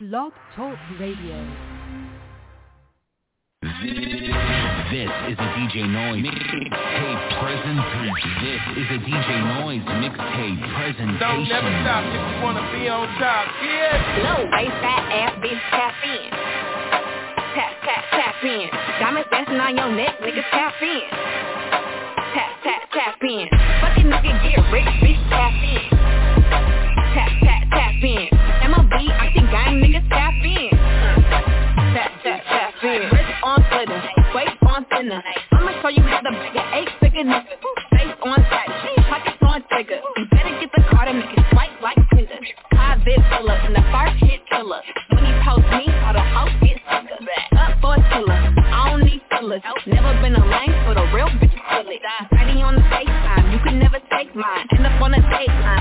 Blog Talk Radio. This is a DJ Noise mixtape presentation. This is a DJ Noise mixtape presentation. Don't never stop if you wanna be on top. Yeah. Low waist, fat ass, bitch, tap in. Tap, tap, tap in. Diamonds dancing on your neck, nigga, tap in. Tap, tap, tap in. Fucking nigga get rich, bitch, tap in. Tap, tap, tap in. MLB, I think gang on. I'ma show you how to make an eight figure nigga. Face on tight, pockets on trigger. You better get the card and make it swipe like Tinder. High vid filler, and the first hit killer. When he post me, all the hoes get sucker. Up for a killer, I don't need fillers. Never been a lame, so the real bitch it. Ready on the FaceTime, you can never take mine. End up on the dateline,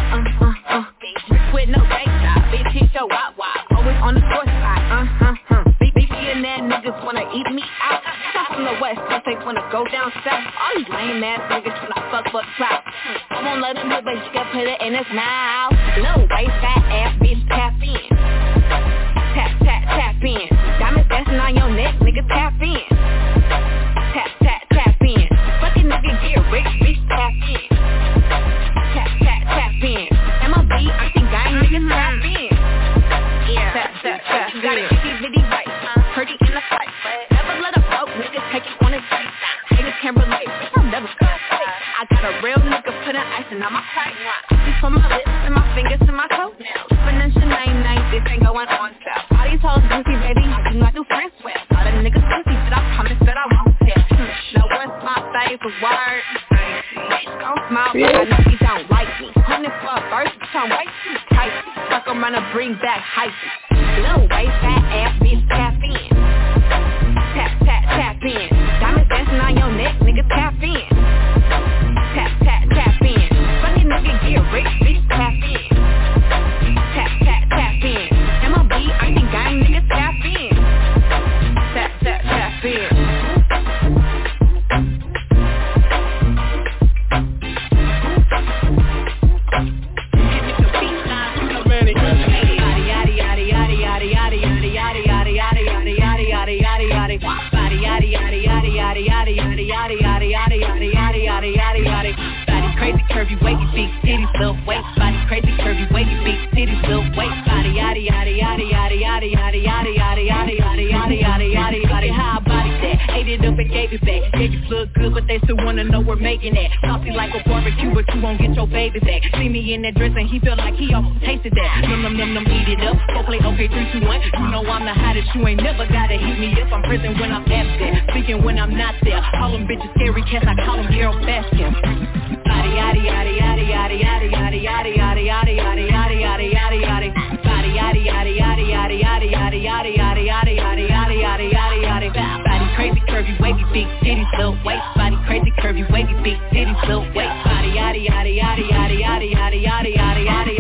west, but they wanna go down south. All these lame ass niggas tryna fuck for clout. I won't let them do, but you can put it in his mouth. Little waist, fat ass, bitch, tap in. Tap, tap, tap in. Diamonds dancing on your neck, nigga, tap in. Fake. A real nigga putting icing on my pipe. This from my lips and my fingers to my toenails. Nine night, this ain't going on sale. All these hoes goofy, baby, I do not do friends with. All the niggas goofy, but I promise that I won't tell. Now what's my favorite word? Don't smile, but I know he don't like me. Hundred for a verse, bitch, I'm way too tight. Fuck around and bring back hype. Little waist, fat ass, bitch, curvy wavy big titties, little waist body. Crazy curvy wavy big titties, little waist body. Yaddy yaddy yaddy yaddy yaddy yaddy yaddy yaddy yaddy yaddy yaddy yaddy yaddy yaddy. How I body that? Ate it up and gave it back. Yeah, you look good, but they still wanna know we're making that. Saucy like a barbecue, but you won't get your baby back. See me in that dress and he feel like he almost tasted that. Num num num num, eat it up. Go play okay, three two one. You know I'm the hottest. You ain't never gotta hit me up. I'm prison when I'm absent, speaking when I'm not there. All them bitches scary cats. I call them Carole Baskin. Body body crazy curvy wavy big titties little waist body yaddy yaddy yaddy yaddy yaddy yaddy yaddy yaddy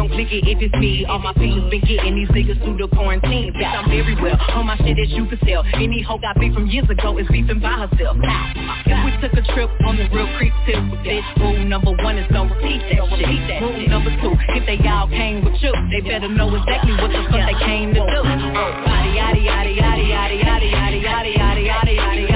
gon' click it if it's me all my features been getting these niggas through the quarantine bitch I'm very well on my shit that you can sell any hoe got beef from years ago is beefing by herself if we took a trip on the real creep tip bitch rule number one is don't repeat that shit rule number two if they all came with you they better know exactly what the fuck they came to do body yaddy yaddy yaddy yaddy yaddy yaddy yaddy yaddy yaddy yaddy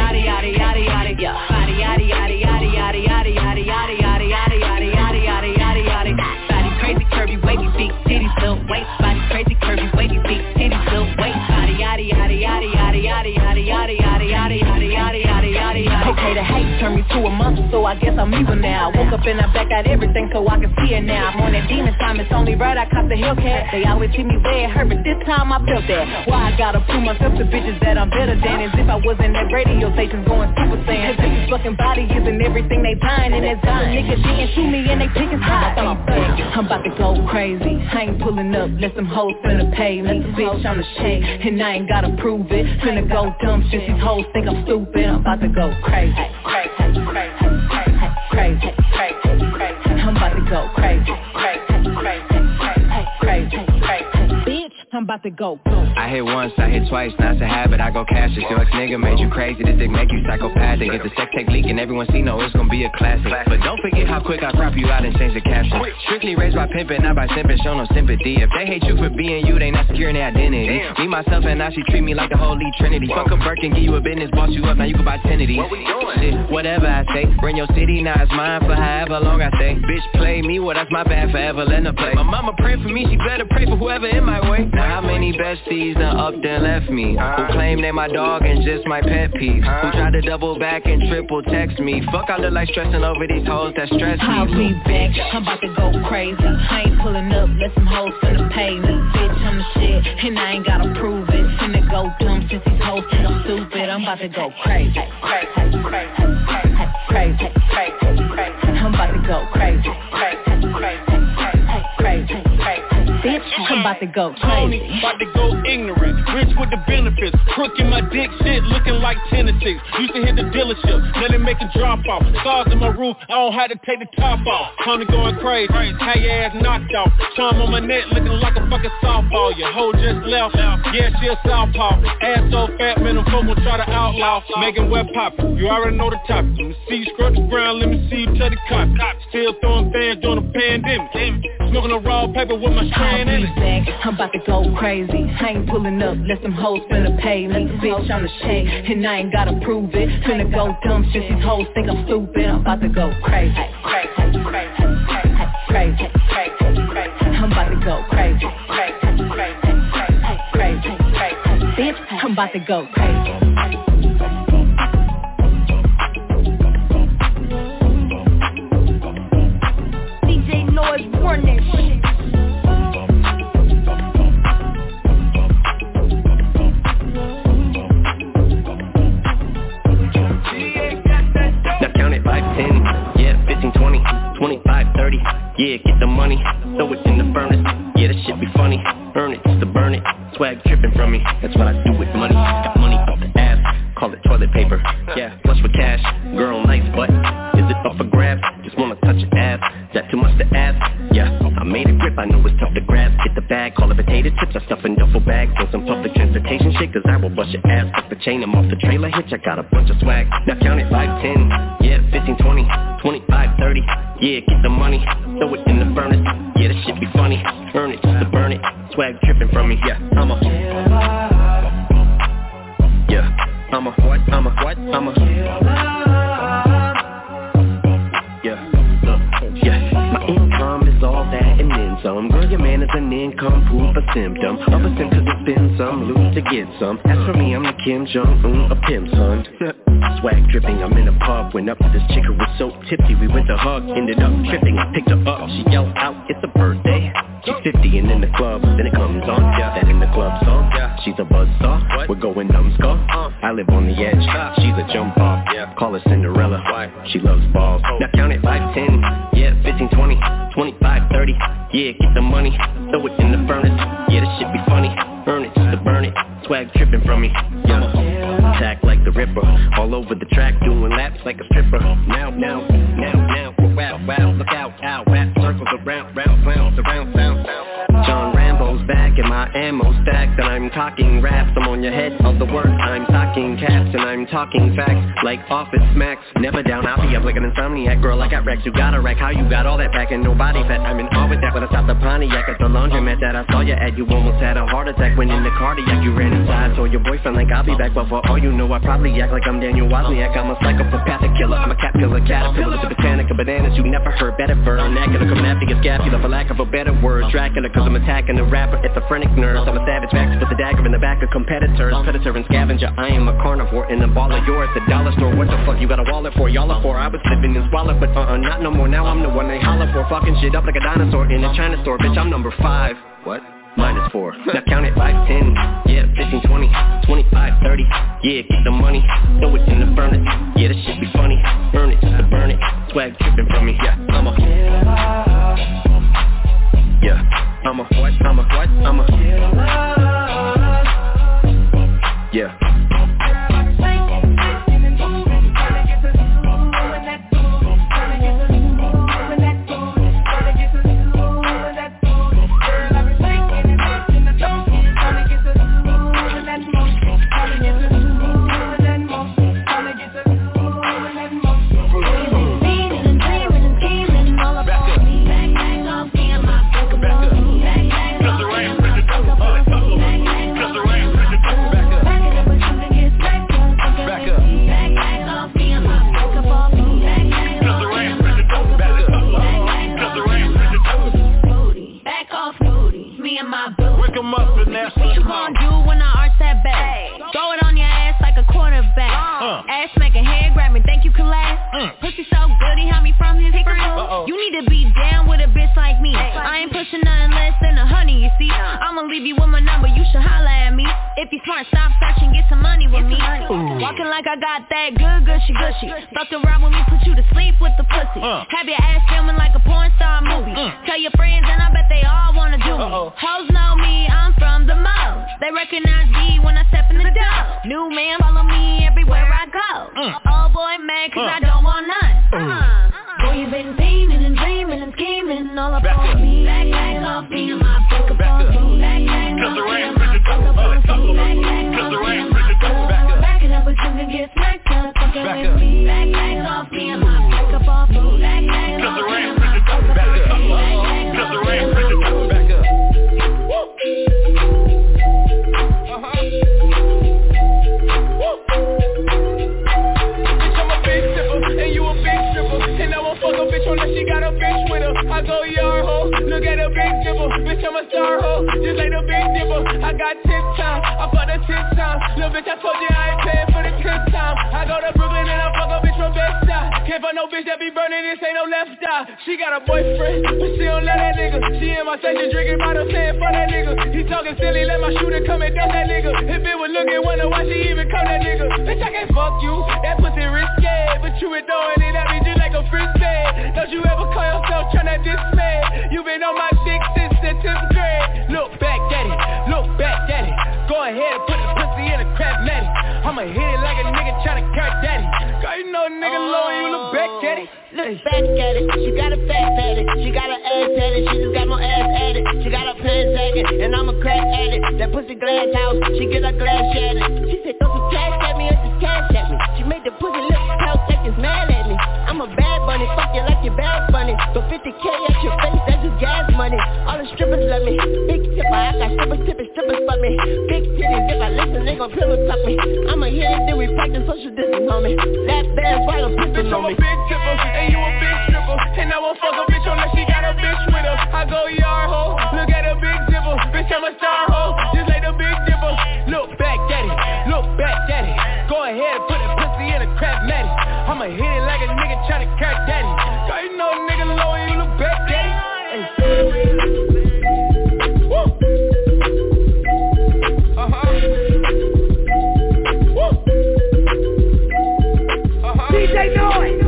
to hate turned me to a monster so I guess I'm evil now. Woke up and I back out everything so I can see it now. I'm on that demon time it's only right I cop the Hellcat. They always hit me it hurt but this time I felt that. Why I gotta prove myself to bitches that I'm better than? As if I wasn't at radio station going super saiyan. Cause fucking body isn't everything they buying and that's other niggas didn't shoot me and they pickings high I'm about to go crazy. I ain't pulling up let some hoes finna pay me. Bitch I'm the shade and I ain't gotta prove it. Finna go dumb shit these hoes think I'm stupid. I'm about to go crazy. Crazy crazy crazy crazy crazy I'm about to go crazy crazy crazy crazy I'm I'm about to go. I hit once, I hit twice, now it's a habit, I go cash it. Your ex nigga made you crazy, this dick make you psychopathic. Get the sex tape leaking, everyone see, no, it's gonna be a classic. But don't forget how quick I crop you out and change the caption. Strictly raised by pimping, not by simping, show no sympathy. If they hate you for being you, they not securing their identity. Me, myself, and I, she treat me like the holy trinity. Fuck a Birkin, give you a business, boss you up, now you can buy ten of these. Shit, whatever I say, bring your city, now it's mine for however long I stay. Bitch, play me, well that's my bad, forever letting her play. My mama pray for me, she better pray for whoever in my way. Now how many besties done up then left me? Who claim they my dog and just my pet peeve? Who tried to double back and triple text me? Fuck, I look like stressing over these hoes that stress me. I'll be back, I'm about to go crazy. I ain't pulling up, let some hoes finna pay me. Bitch, I'm the shit, and I ain't gotta prove it. Finna go dumb since these hoes think I'm stupid. I'm about to go crazy. Crazy, crazy, crazy, crazy, crazy. I'm about to go crazy. Crazy, crazy, crazy, crazy bitch, I'm about to go crazy. About to go ignorant, rich with the benefits. Crook in my dick shit, looking like Tennessee. Used to hit the dealership, let it make a drop off. Stars in my roof, I don't have to take the top off. Tony going crazy, how your ass knocked off. Charm on my neck, looking like a fucking softball. Your hoe just left, yeah, she a southpaw. Ass so fat, man, them folk gon' try to outlaw. Making web pop, you already know the topic. Let me see you scrub the ground, let me see you touch the cop. Still throwing fans during the pandemic. Smoking a raw paper with my strand. I'll be I'm about to go crazy I ain't pulling up, let some hoes pay me Bitch, I'm the shit, and I ain't gotta prove it. Finna go dumb shit, these hoes think I'm stupid. I'm about to go crazy. Crazy, crazy, crazy, crazy, crazy I'm about to go crazy Crazy, crazy, crazy, crazy. Bitch, I'm about to go crazy Yeah, get the money, throw it in the furnace. Yeah, that shit be funny, earn it just to burn it. Swag dripping from me, that's what I do with money. Got money off the ass, call it toilet paper. Yeah, flush with cash, girl nice but Is it up for grabs, just wanna touch your ass. That too much to ask, yeah I made a grip, I know it's tough to grab. Get the bag, call it potato chips. I stuff in duffel bags. On some public transportation shit Cause I will bust your ass, fuck the chain I'm off the trailer hitch, I got a bunch of swag. Now count it 5, 10, yeah, 15, 20, 25, 30 Yeah, get the money, throw it in the furnace. Yeah, that shit be funny, earn it just to burn it. Swag dripping from me, yeah, I'm a Yeah, I'm a what, I'm a what, I'm a an income proof, a symptom. Of a cause it's been some loot to get some. As for me, I'm the Kim Jong-un, a pimp son. Swag dripping, I'm in a pub Went up to this chick who was so tipsy. We went to hug, ended up tripping. I picked her up, she yelled out, it's a birthday. She's 50 and in the club, then it comes on. Yeah. That in the club song, yeah. she's a buzzsaw We're going numbskull, uh-huh. I live on the edge She's a jump off, yeah. call her Cinderella She loves balls, oh. now count it 5, 10 Yeah, 15, 20, 25, 30 Yeah, get the money, throw it in the furnace. Yeah, this shit be funny, earn it just to burn it. Swag tripping from me, yeah Attack like the Ripper, all over the track Doing laps like a stripper. Now, now, now, now Wow, wow, look out, ow, rap circles around, round, clowns, my ammo stacked And I'm talking raps, I'm on your head of the work. I'm talking caps and I'm talking facts. Like office smacks, never down, I'll be up like an insomniac. Girl, I got racks, you got a rack, how you got all that back? And no body fat I'm in awe with that when I stop the Pontiac at the laundromat That I saw you at, you almost had a heart attack When in the cardiac, you ran inside, told your boyfriend like I'll be back But for all you know, I probably act like I'm Daniel Wozniak. I'm a psychopathic killer, I'm a cat killer, caterpillar With a botanic of bananas, you never heard better vernacular Comnatic scapula, for lack of a better word Dracula, cause I'm attacking the rapper, it's a phrenic nerves. I'm a savage vax with a dagger in the back of competitors. Predator and scavenger, I am a carnivore in the ball of yours The dollar store, what the fuck you got a wallet for? Y'all are for, I was living in squalor But uh-uh, not no more, now I'm the one they holler for. Fucking shit up like a dinosaur in a China store Bitch, I'm number five. What? Minus four. Now count it 5, 10, yeah, 15, 20, 25, 30 Yeah, get the money, throw it in the furnace. Yeah, this shit be funny, Burn it just to burn it. Swag dripping from me, yeah, I'm a Yeah, I'm a what, I'm a what, I'm a Yeah I'ma leave me. If you smart, stop searching, get some money with me. Walking like I got that good, gushy, gushy. Fuck around with me, put you to sleep with the pussy. Uh. Have your ass filming like a porn star movie. Mm. Tell your friends and I bet they all wanna do me. Uh-oh. Hoes know me, I'm from the mall. They recognize me when I step in the door. New man follow me everywhere I go. Mm. Oh boy, mad cause Uh. I don't want none. Uh-huh. Boy, you been fiending and dreaming and scheming all up Back on up. me. Back, back, off me and my book up Back on up. me. Back, back, Cause off the me rain and my bring the book dough. up on Uh, me. Back, back, Cause the off me rain and bring my the dough. book Back up. Back it up, but you can get smacked up. Fucking Back with up. me. Back, back, off me and my book up me. Back, back, Cause off the me rain and bring my the dough. book up Back up. me. Back, back, Cause the off me rain and bring the my dough. book Back up. Uh-huh. And you a big stripper And I won't fuck a bitch unless she got a bitch with her. I go yard ho, look at a big dipper Bitch, I'm a star ho, just like the big dipper I got ten times, I fuck a ten times Little bitch, I told you I ain't paying for the tenth time. I go to Brooklyn and I fuck a bitch from Bed-Stuy Can't find no bitch that be burning, this ain't no left eye She got a boyfriend, but she don't let that nigga. She in my section drinking bottles saying for that nigga. He talking silly, let my shooter come and dust that nigga. If it was looking, wonder why she even come that nigga. Bitch, I can't fuck you, that pussy risky But you been throwing it at me just like a frisbee Don't you ever call yourself trying to dismay. You been on my dick since the 10th grade. Look back at it, look back at it Go ahead and put the pussy in a crab matty I'ma hit it like a nigga tryna catch daddy. Cause you know nigga low and you look back at it. Oh, look back at it, she got a fat at it. She got her ass at it, she just got more ass at it. She got her pants sagging, and I'm a crack at it. That pussy glass house, she get her glass shattered. She said throw some cash at me or cash at me. She made the pussy lips pout like it's mad at me a bad bunny, fuck you like your bad bunny. But 50k at your face, that's just gas money. All the strippers love me, big tipper I got strippers tipping strippers for me. Big titties, if I listen they gon' pillow tuck me. I'ma hit it, then we practice social distance on me. Lap bands while I'm Bitch, I'm on a me. big tipper, and you a big stripper And I won't fuck a bitch unless she got a bitch with her. I go yard ho, look at a big dipper Bitch, I'm a star ho, just like the big dipper Look back at it, look back at it. Go ahead and put a pussy in a crab matty I'ma hit it like a nigga tryna catch daddy Cause you know nigga low you look back it Hey. Woo. Uh-huh. Woo. Uh-huh. DJ Noise.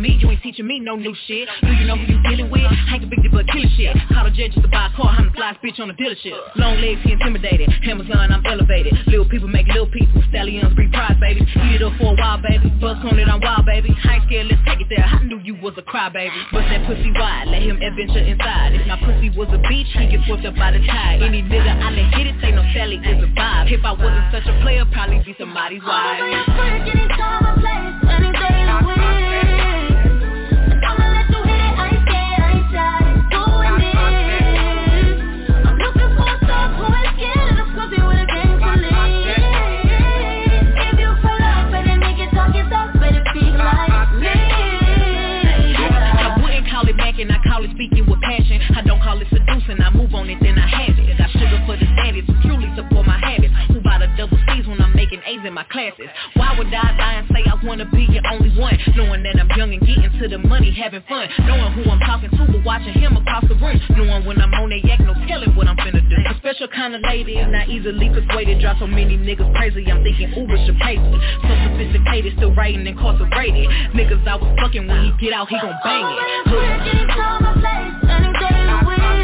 With me. You ain't teaching me no new shit. Do you know who you dealing with? Hank a big but killing shit. Call a judge just to buy a car. I'm the flyest bitch on the dealership. Long legs, he intimidated. Amazon, I'm elevated. Little people make little people. Stallions breed prize, baby. Eat it up for a while, baby. Bust on it, I'm wild, baby. I ain't scared, let's take it there. I knew you was a cry, baby. Bust that pussy wide, let him adventure inside. If my pussy was a beach, he get swept up by the tide. Any nigga I let hit it, say no Sally is a vibe. If I wasn't such a player, probably be somebody's wife. Passion. I don't call it seducing, I move on it, then I have it. Got sugar for the daddies who truly support my habits. Who buy the double C's when I'm making A's in my classes. Why would I lie and say I wanna be your only one? Knowing that I'm young and getting to the money, having fun. Knowing who I'm talking to, but watching him across the room. Knowing when I'm on that yak, no telling what I'm finna do. A special kind of lady, not easily persuaded. Drive so many niggas crazy, I'm thinking Uber should pay me. So sophisticated, still writing incarcerated. Niggas I was fucking when he get out, he gon' bang it. Look. In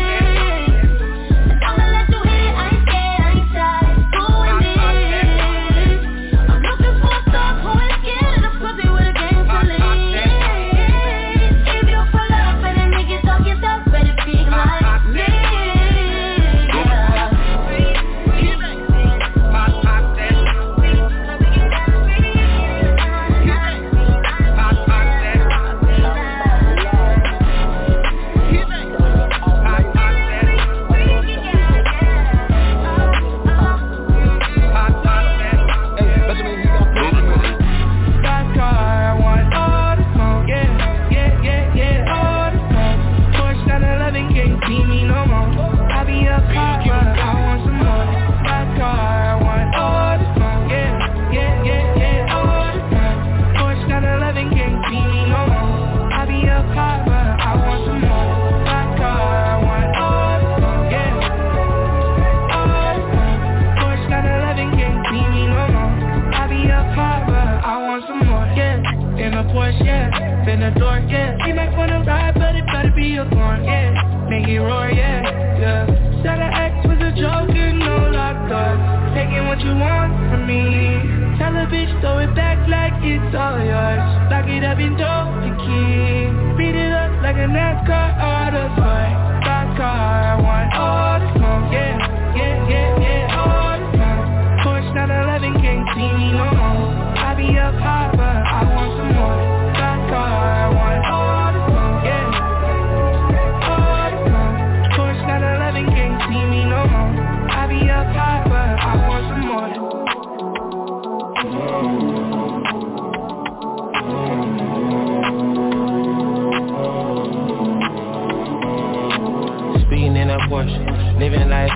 like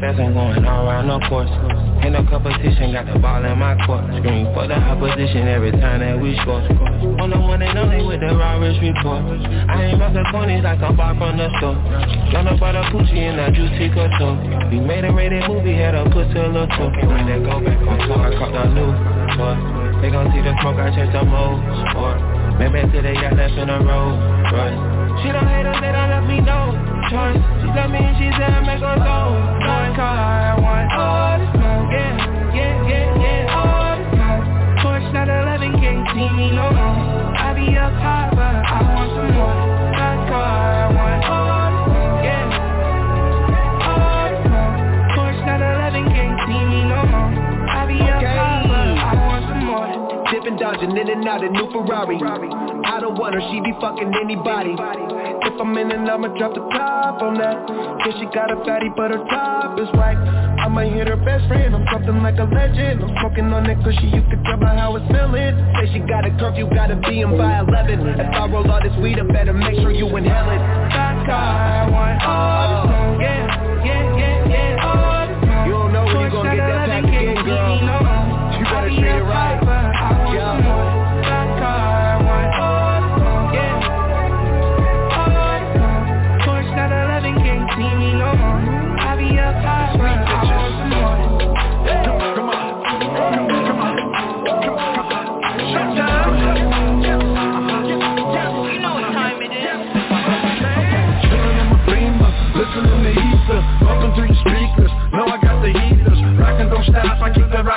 as I'm going all around no course. Ain't no competition, got the ball in my court. Scream for the opposition every time that we score. On the one and only with the rawest report. I ain't about the ponies like I'm bought from the store. Got no butter Gucci and that juicy couture. We made a rated movie, had a a little tour. Can't wait to go back on tour, I caught the new tour. They gon' see the smoke, I change the mode. Or maybe till they got left in the road. Right. She don't hate us, they don't let me know choice She love me and she said I make her go One car, want all the smoke. Yeah, yeah, yeah, yeah, all the smoke. Porsche 911 can't see me no more. I be up high but I want some more. One car, I want all the smoke. Yeah, all the smoke. Porsche 911 can't see me no more. I be up high but I want some more. Dipping, dodging in and out a new Ferrari. I don't want her, she be fucking anybody If I'm in and I'ma drop the top on that. Yeah, she got a fatty but her top is whack. I'ma hit her best friend, I'm something like a legend. I'm smoking on that cushy, you can tell by how it's feeling. Say she got a curfew, gotta be in by 11 If I roll all this weed, I better make sure you inhale it. Car, I want all the smoke, yeah, yeah, yeah, yeah, all the smoke. You don't know when you gonna get that pack again, girl. You better treat it right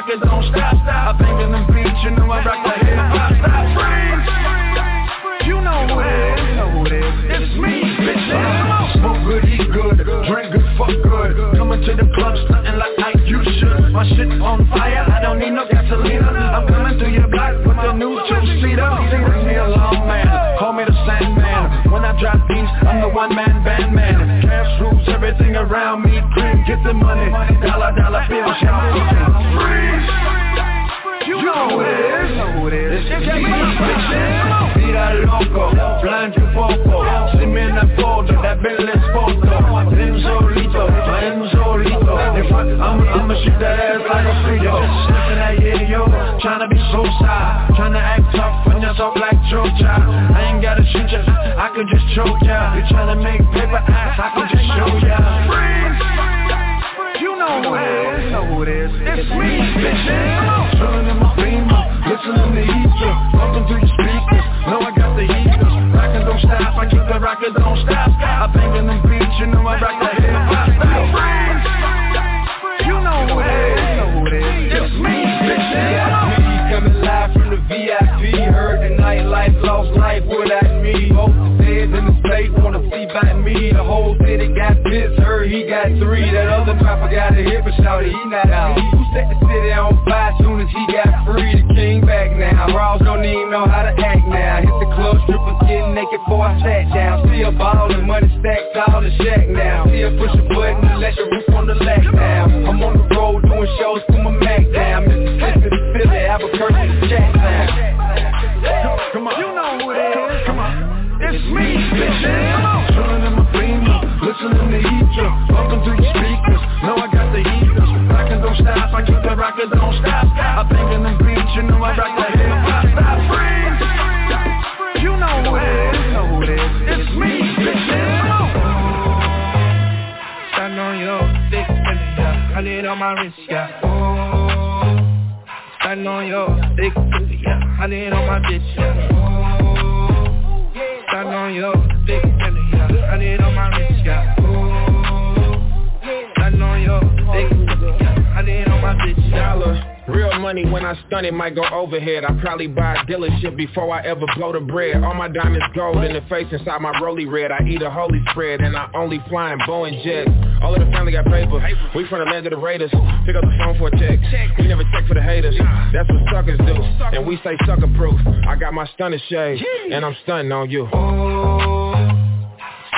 I keep the don't stop. I bang in them beats, you know I rock the hip hop. Freeze. You know who it is. It. It's me. Smoke good, eat good, drink good, fuck good. Coming to the club, stunting like I you should. My shit on fire, I don't need no gasolina. I'm coming through your block with the new two-seater. Bring me along, man. Call me the Sandman. When I drop beats, I'm the one-man band man. Everything around me. Cream, get the money. Dollar, dollar bills, champagne. Freeze. You know it is. You know who it is. It's me, bitches. Vida loco, blanco y poco. Si me la foto, that Bentley photo. Then solito, then solito. If I, I'm, I'ma shoot that ass like a free throw. Sniffing that yeah, yo. Tryna be so shy. Tryna act tough when you're so black chocha. I ain't gotta shoot ya, I can just choke ya. You tryna make paper ass, I can just show ya. Freeze. You know who it is. You know who it is. It's me, bitches. Chillin' in my beamer, listening to Ether, bumping through your speakers. Know I got the heaters, rockin' don't stop. I keep the rocket don't stop. I bang in them beats, you know I rock the hip see by me The whole city got this, heard he got three That other rapper got a hit, but shouted he not out. Who set the city on fire soon as he got free The king back now, Raws don't even know how to act now. Hit the club, strippers getting naked before I sat down. Still ballin', money stacked all the shack now. Still push a button and let your roof on the left now. I'm on the road doing shows listening to Ether, bumping through your speakers. Know I got the heaters, rockin' don't stop. I keep the rocket don't stop. I bang in them beats, you know I rock the hip hop. Stop, freeze. You know who it is. Me, bitches. Stand on your dick, baby, yeah. I need on my wrist, yeah. Oh, stand on your dick, baby, yeah. I need on my bitch, yeah. Oh, on your spender, yeah. I need on my wrist, Real money when I stun it might go overhead. I probably buy a dealership before I ever blow the bread. All my diamonds gold in the face inside my rolly red. I eat a holy spread and I only fly in Boeing jets. All of the family got paper We from the land of the Raiders. Pick up the phone for a check. We never check for the haters. That's what suckers do. And we say sucker proof. I got my stunner shade And I'm stunning on you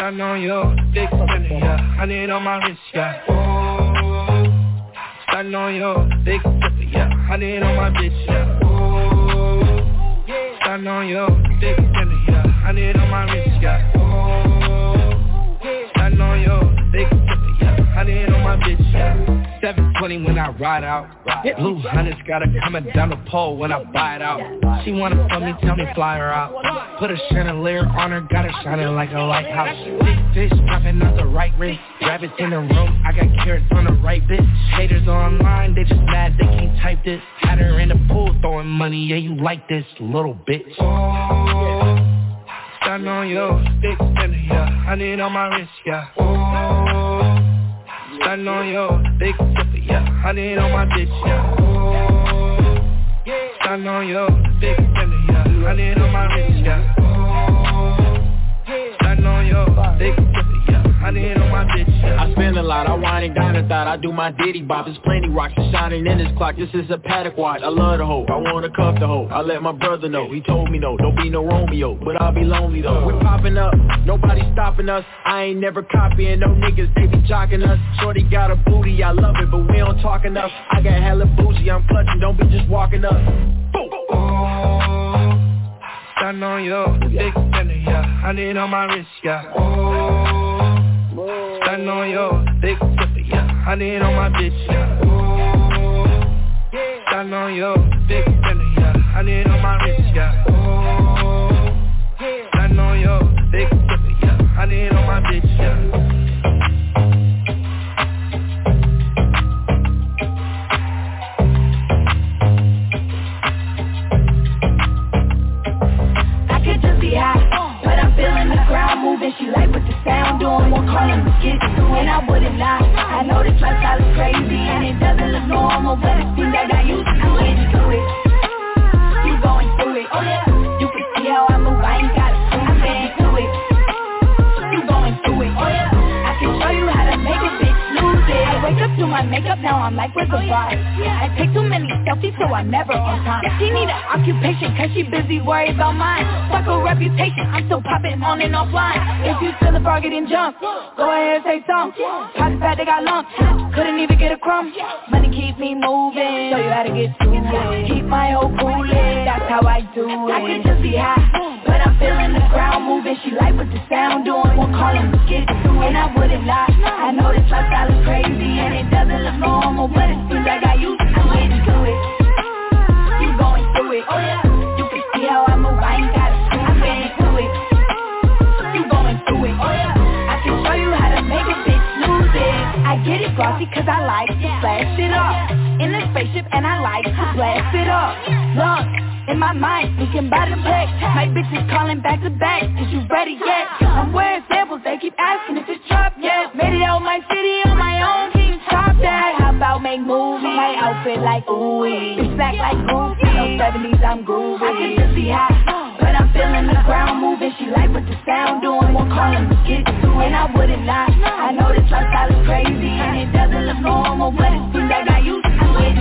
stunning on you Big spender, yeah I on my wrist, yeah Oh, stunning on you Big spender, yeah Honey on my bitch, yeah. Ooh, stand on your dick, yeah. Honey on my wrist, yeah. Ooh, stand on your dick, my bitch, 720 when I ride out. Blue hunters got her coming down the pole when I buy it out. She wanna fuck me, tell me fly her out. Put a chandelier on her, got her shining like a lighthouse. Big fish popping out the right wrist. Rabbits in the room, I got carrots on the right bitch. Haters online, they just mad they can't type this. Had her in the pool throwing money, yeah you like this little bitch. Oh, stand on your stick, yeah. I need on my wrist, yeah. Oh. Stand on your big zipper, yeah. Honey on my bitch, yeah. Stand on your big zipper, yeah. Honey on my bitch, yeah. Stand on your big zipper, yeah. Honey on my bitch, yeah. I spend a lot, I wine and dine a thought, I do my ditty bop. There's plenty rocks and shining in this clock. This is a Patek watch. I love the hoe, I wanna cuff the hoe. I let my brother know, he told me no, don't be no Romeo, but I'll be lonely though. We're popping up, nobody stopping us. I ain't never copying no niggas, they be jocking us. Shorty got a booty, I love it, but we don't talk enough. I got hella bougie, I'm clutching, don't be just walking up. Boom. Oh, stand on your big spender, yeah. I need on my wrist, yeah. Oh. Stand on your big zipper, yeah. Honey on my bitch, yeah. Ooh. Stand on your big spender, yeah. Honey on my wrist, yeah. Doing, won't call him and I wouldn't lie. I know this lifestyle is crazy and it doesn't look normal, but it seems like I used to. To it. You going through it, oh yeah. You can see how I move, I ain't gotta prove I'm into it. You going through it, oh yeah. I can show you how to make it, bitch, lose it. I wake up to my makeup, now I'm like, where's the oh, vibe? I take too many selfies, so I'm never on time. She need an occupation, cause she busy worried about mine. Fuck her reputation, I'm still popping on and offline. If you still a then jump. Go ahead, say something. Pockets fat, they got lumps. Couldn't even get a crumb. Money keep me moving. Show you how to get to it. Keep my whole cooling. That's how I do it. I can just be high, but I'm feeling the ground moving. She like what the sound doing. Won't call him get to it. And I wouldn't lie. I know this lifestyle is crazy and it I to it. You going through it. Oh yeah. You can see how I move. I ain't gotta it. You going through it. Oh yeah. I can show you how to make a bitch lose it. I get it glossy cause I like to flash it up. In the spaceship and I like to blast it up. Look. In my mind, thinking about the back My bitches calling back to back Is you ready yet? I'm wearing samples, they keep asking if it's dropped yet Made it out my city on my own, you stop that? How about make movies? My outfit like ooey It's black like goofy, no 70s, I'm groovy I can just be high, but I'm feeling the ground moving. She like what the sound doing, won't call him to get to And I wouldn't lie, I know this lifestyle is crazy And it doesn't look normal, but it seems like I used to it.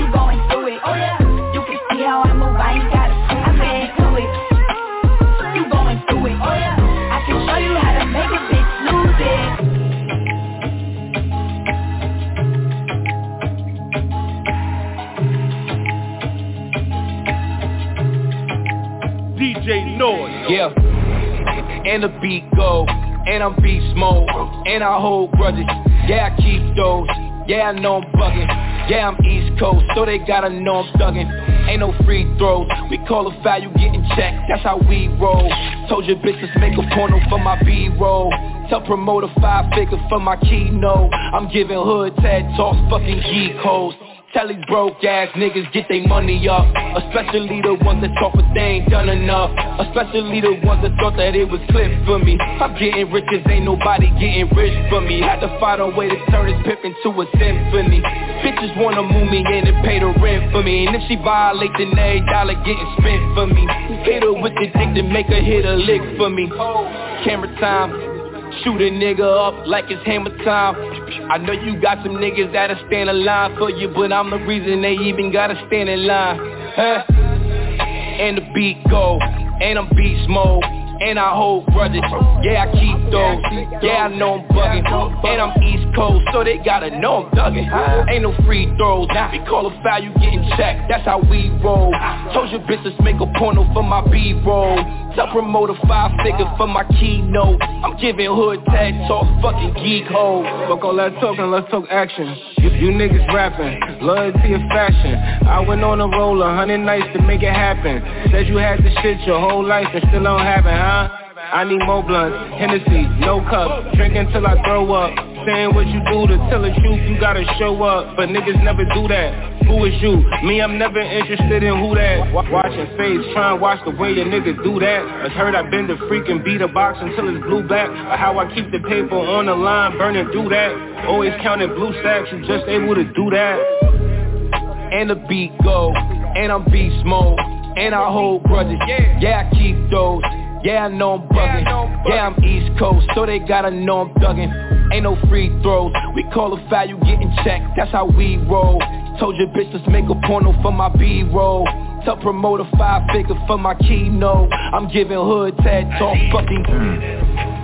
You going through it, oh yeah DJ Noise. Yeah. And the beat go, and I'm beast mode, and I hold grudges. Yeah, I keep those. Yeah, I know I'm bugging. Yeah, I'm East Coast, so they gotta know I'm thugging. Ain't no free throws. We call a foul, you getting checked. That's how we roll. Told your bitches make a porno for my B-roll. Tell promoter five figures for my keynote. I'm giving hood TED talks, fucking geek hoes. Tell these broke ass niggas get they money up. Especially the ones that talk but they ain't done enough. Especially the ones that thought that it was clip for me. I'm getting rich cause ain't nobody getting rich for me. Had to find a way to turn this pip into a symphony. Bitches wanna move me in and pay the rent for me. And if she violate then every dollar getting spent for me. Hit her with the dick to make her hit a lick for me. Camera time Shoot a nigga up like it's hammer time. I know you got some niggas that'll stand in line for you But I'm the reason they even gotta stand in line. Huh? And the beat go, and I'm beast mode and I hold grudges. Yeah, I keep those. Yeah, I know I'm bugging. And I'm East Coast, so they gotta know I'm thugging. Ain't no free throws. We call a foul, you getting checked. That's how we roll. Told your bitch let's make a porno for my B-roll. Tell promoter five figure for my keynote. I'm giving hood tag talk, fucking geek ho. Fuck all that talking, let's talk action. You, you niggas rapping, loyalty of fashion. I went on a roll, a hundred nights to make it happen. Said you had the shit your whole life and still don't have it, huh? I need more blunts, Hennessy, no cup. Drinking till I throw up. Saying what you do to tell the truth, you gotta show up. But niggas never do that. Who is you? Me, I'm never interested in who that. Watching face, trying to watch the way a nigga do that. I heard I been the freaking beat a box until it's blue back. Or how I keep the paper on the line, burning through that. Always counting blue stacks, you just able to do that. And the beat go, and I'm beast mode and I hold grudges. Yeah, I keep those. Yeah, I know I'm bugging. Yeah, I'm East Coast, so they gotta know I'm thugging. Ain't no free throws. We call a foul, you getting checked. That's how we roll. Told your bitch let's make a porno for my B-roll. Tell promoter five figure for my keynote. I'm giving hood tag talk fucking.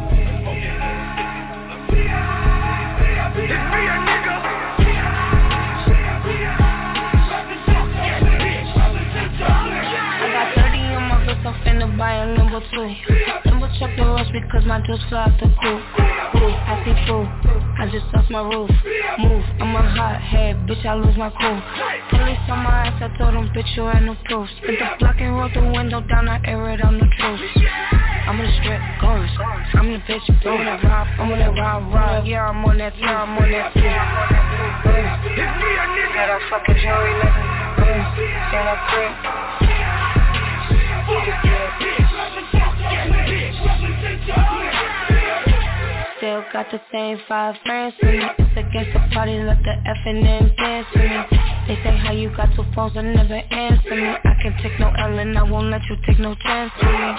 Buy a number two. Number chuck the rush because my juice fly off the I see fool I just lost my roof. Move, I'm a hot head, bitch, I lose my cool. Police on my ass, I told them, bitch, you ain't no proof. Spit the block and roll the window down, I air it, I'm the truth. I'm on the strip, guns I'm the bitch, on that rob, I'm on that rob, rob Yeah, I'm on that, yeah, I'm on that, yeah Said I fucking jewelry, nigga Said I quit Still got the same five friends with me. It's against the party, let the F and dance with me. They say how you got two phones and never answer me. I can take no L and I won't let you take no chance with me.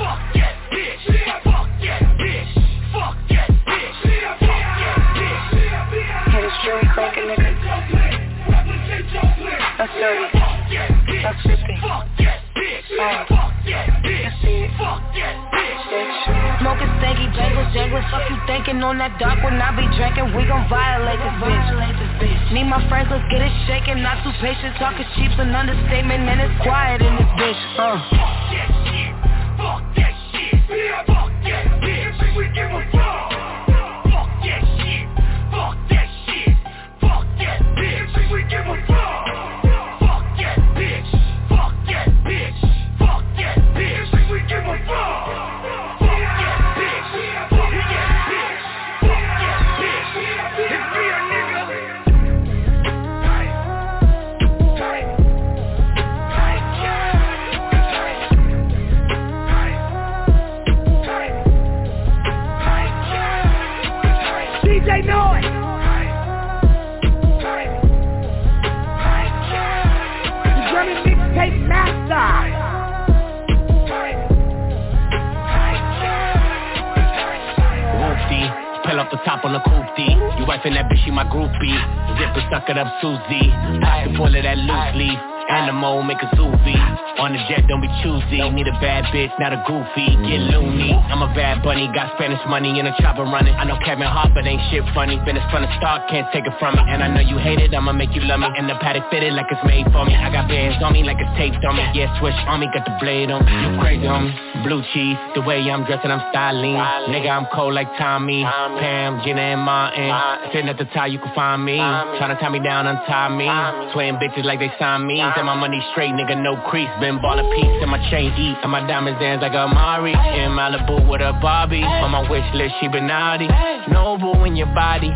Fuck that bitch, fuck that bitch, fuck that bitch, fuck that bitch Hit a string cranking nigga. That's dirty, that's 50 Smoking stanky jangles, jangles, fuck you thinking on that dark when I be drinking, we gon' violate this bitch. Need my friends, let's get it shaking, not too patient, talking cheap's an understatement, and it's quiet in this bitch. Uh. Fuck that shit, fuck that shit, fuck that bitch, off the coupe You wife and that bitch, she my groupie. Zipper suck it up Susie. Pocket full of that loose leaf Animal, make a zoovie On the jet, don't be choosy. Need a bad bitch, not a goofy. Get loony. I'm a bad bunny Got Spanish money in a chopper running. I know Kevin Hart, but ain't shit funny. Been a the start, can't take it from me. And I know you hate it, I'ma make you love me. And the Patek fitted like it's made for me. I got bands on me like it's taped on me. Yeah, switch on me, got the blade on You crazy on me Blue cheese, the way I'm dressing, I'm styling. Nigga, I'm cold like Tommy. Pam, Gina, and Martin. Sitting at the top, you can find me. Tryna tie me down, untie me. Swaying bitches like they signed me my money straight, nigga, no crease. Been ball a piece and my chain eat, and my diamonds dance like a Mari. In Malibu with a Barbie, on my wish list she been naughty. Noble in your body,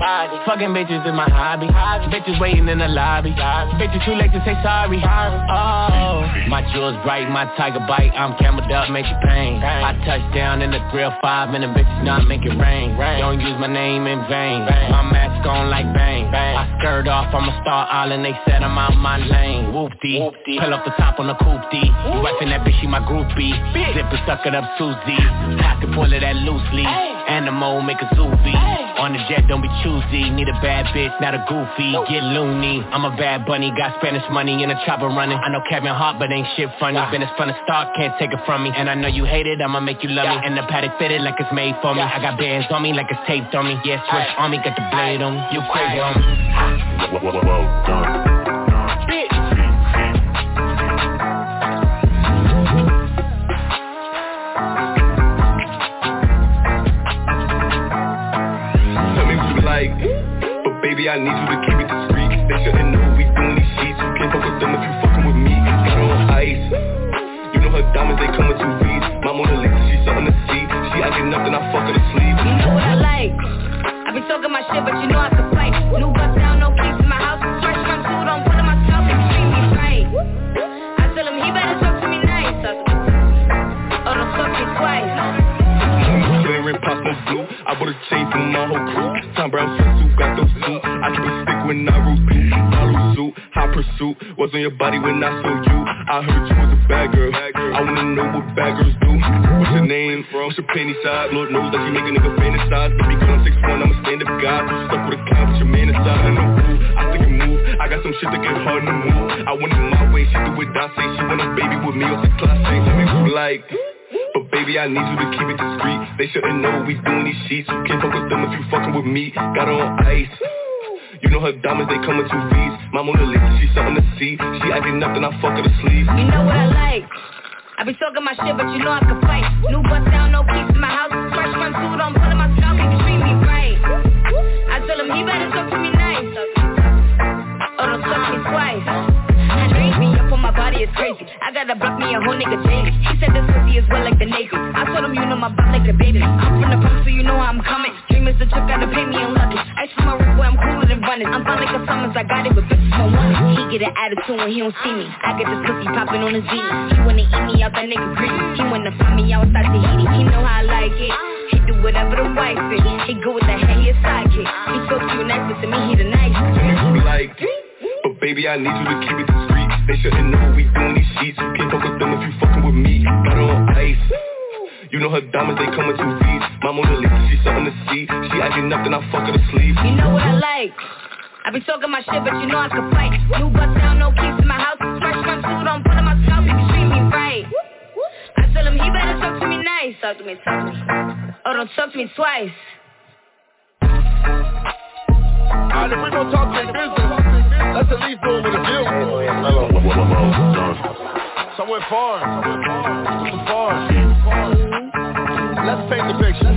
fucking bitches is my hobby. Bitches waiting in the lobby, bitches too late to say sorry. Oh, my jewels bright, my tiger bite, I'm cameled up, make you pain. I touch down in the grill five, and the bitches not make it rain. Don't use my name in vain. My mask on like bang. I skirt off, I'm a star island, they said I'm out my lane. Whoop-dee, pull off the top on the coupe D. You wifing that bitch, she my groupie. Zipper suck it up, Susie. Pocket pull it that loosely. Animal, make a zoovie. On the jet, don't be choosy. Need a bad bitch, not a goofy. Get loony. I'm a bad bunny, got Spanish money in a chopper running. I know Kevin Hart, but ain't shit funny. Been a fun to start, can't take it from me. And I know you hate it, I'ma make you love me. And the Patek fitted like it's made for me. I got bands on me like it's taped on me. Yeah, switch on me, got the blade on me. You crazy on me. Like But baby, I need you to keep it discreet. They shouldn't know we doing these sheets You can't fuck with them if you fucking with me. Got on ice. You know her diamonds, they come with two V's My Mona Lisa, she's something to see. She acting then I fuck her to sleep. You know what I like. I be talking my shit, but you know I can fight. New pursuit Was on your body when I saw you I heard you was a bad girl. I wanna know what bad girls do. What's your name? What's your penny size? Lord knows that you make a nigga fantasize. Baby girl, I'm 6'1", I'm a stand-up guy Stuck with a clown, but your man inside. I know who, I think it move. I got some shit that get hard to move. I want it my way, she do it I say. She want a baby with me, it's a classic Tell me who like but baby, I need you to keep it discreet. They shouldn't know we doing these sheets. You can't fuck with them if you fucking with me. Got her on ice You know her diamonds, they come with two V's. My Mona Lisa, she's something to see. She acting up, then I fuck her to sleep. You know what I like. I be talking my shit, but you know I can fight. New bust down, no keys in my house. Fresh from suit on, pulling my scalp, he treat me right. I tell him he better talk to me nice is crazy. I gotta block me a whole nigga daily He said this pussy is wet like the Navy. I told him you know my butt like the baby. I'm from the pump so you know I'm coming. Dream is the trick, gotta pay me in London Ice from my wrist boy, I'm cooler than running. I'm fine like a summons, I got it but bitches don't want it. He get an attitude when he don't see me. I get this pussy popping on his zini. He wanna eat me out, that nigga greedy. He wanna find me outside Tahiti He know how I like it. He do whatever the wife is He go with the hair, he a sidekick. He so cute, nice, but to me he the nice Tell me like But baby, I need you to keep it They shouldn't know we doing these sheets. You can't fuck with them if you fucking with me. Got her on ice. You know her diamonds, they come with two V's My Mona Lisa, she's something to see. She acting then I fuck her to sleep. You know what I like. I be talking my shit, but you know I can fight. New bust down, no keys in my house. Fresh from suit on, pulling my scalp, he can treat me right. I tell him he better talk to me nice. Talk to me, talk to me. Or don't talk to me twice Alright, if we gon' talk big business, let's at least do with a view. Somewhere far, somewhere far. Let's paint the picture.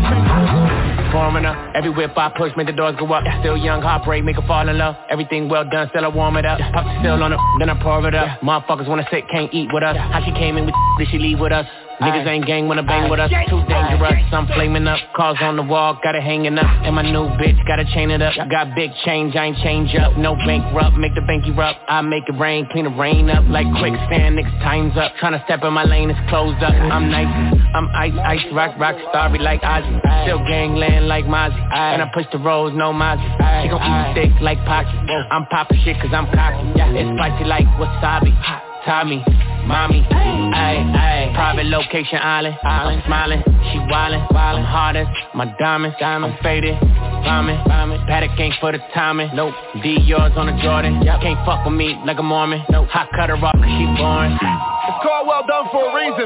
Foreigner, everywhere I push, make the doors go up. Still young, heartbreak, make her fall in love. Everything well done, still I warm it up. Pop the still on it, then I pour it up. Motherfuckers wanna sit, can't eat with us. How she came in with did she leave with us? Niggas ain't gang wanna bang with us, too dangerous. I'm flaming up, cars on the wall, got it hanging up. And my new bitch, gotta chain it up. Got big change, I ain't change up. No bankrupt, make the bank erupt. I make it rain, clean the rain up. Like quicksand, niggas time's up. Tryna step in my lane, it's closed up. I'm nice, I'm ice, ice, rock, rock, starry like Ozzy. Still gangland like Mozzie. And I push the rolls, no Mozzie. She gon' eat steak like Pocky. I'm poppin' shit cause I'm cocky. It's spicy like wasabi. Tommy, mommy, ayy, ayy Private location island, island smiling, she wildin', wildin' hardest My diamonds, diamonds, I'm faded, vomit, vomit Patek ain't for the timing, nope D yours on the Jordan, yep. can't fuck with me like a Mormon Nope, hot cut her off cause she boring It's called well done for a reason.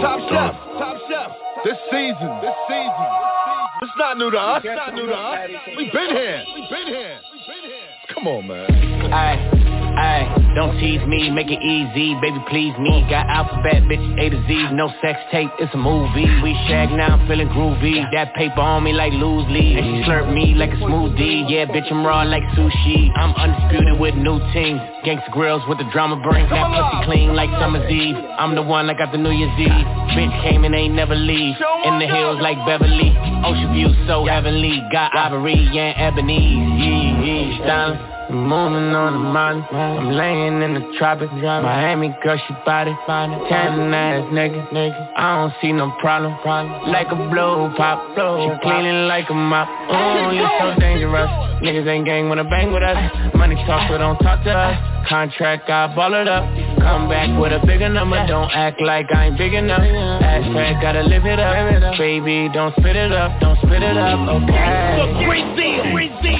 Top chef, top chef. This season, this season. It's not new to us. It's not new to us. We've been here. We've been here. We've been here. Come on, man. Ayy Ayy, don't tease me, make it easy, baby please me. Got alphabet, bitch, A to Z, no sex tape, it's a movie. We shag now, I'm feeling groovy. That paper on me like loose leaf. And she slurp me like a smoothie. Yeah, bitch, I'm raw like sushi. I'm undisputed with new teams. Gangsta grills with the drama bring. That pussy clean like summer's eve. I'm the one that got the New Year's Eve. Bitch came and ain't never leave. In the hills like Beverly. Ocean view so heavenly. Got ivory and ebony. Yeah, yeah. I'm moving on the mountain. I'm laying in the tropics. Miami girl, she body. Tanning ass nigga. I don't see no problem. Like a blow pop. She cleaning like a mop. Oh, you so dangerous. Niggas ain't gang when I bang with us. Money talk, but don't talk to us. Contract, I ball it up. Come back with a bigger number. Don't act like I ain't big enough. Hashtag gotta live it up. Baby, don't spit it up. Don't spit it up. Okay. Look, great deal.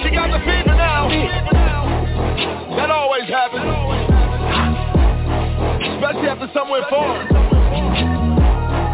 She got the fever now. That always happens. Especially after somewhere foreign.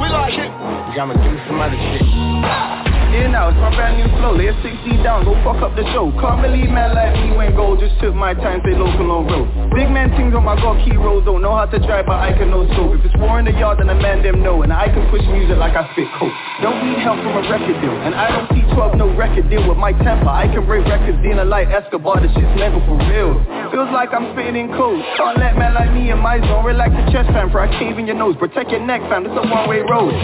We like it. I'ma do some other shit. Yeah, now it's my brand new flow. Lay a 60 down, go fuck up the show. Can't believe man like me went gold. Just took my time, stay local on road. Big man things on my got key roads. Don't know how to drive, but I can know so. If it's war in the yard, then the man them know. And I can push music like I spit coke. Don't need help from a record deal. And I don't see 12 no record deal with my temper. I can break records, dealing like Escobar. The shit's never for real. Feels like I'm spitting in code. Can't let man like me in my zone. Relax the chest, fam, for I cave in your nose. Protect your neck, fam. It's a one-way road.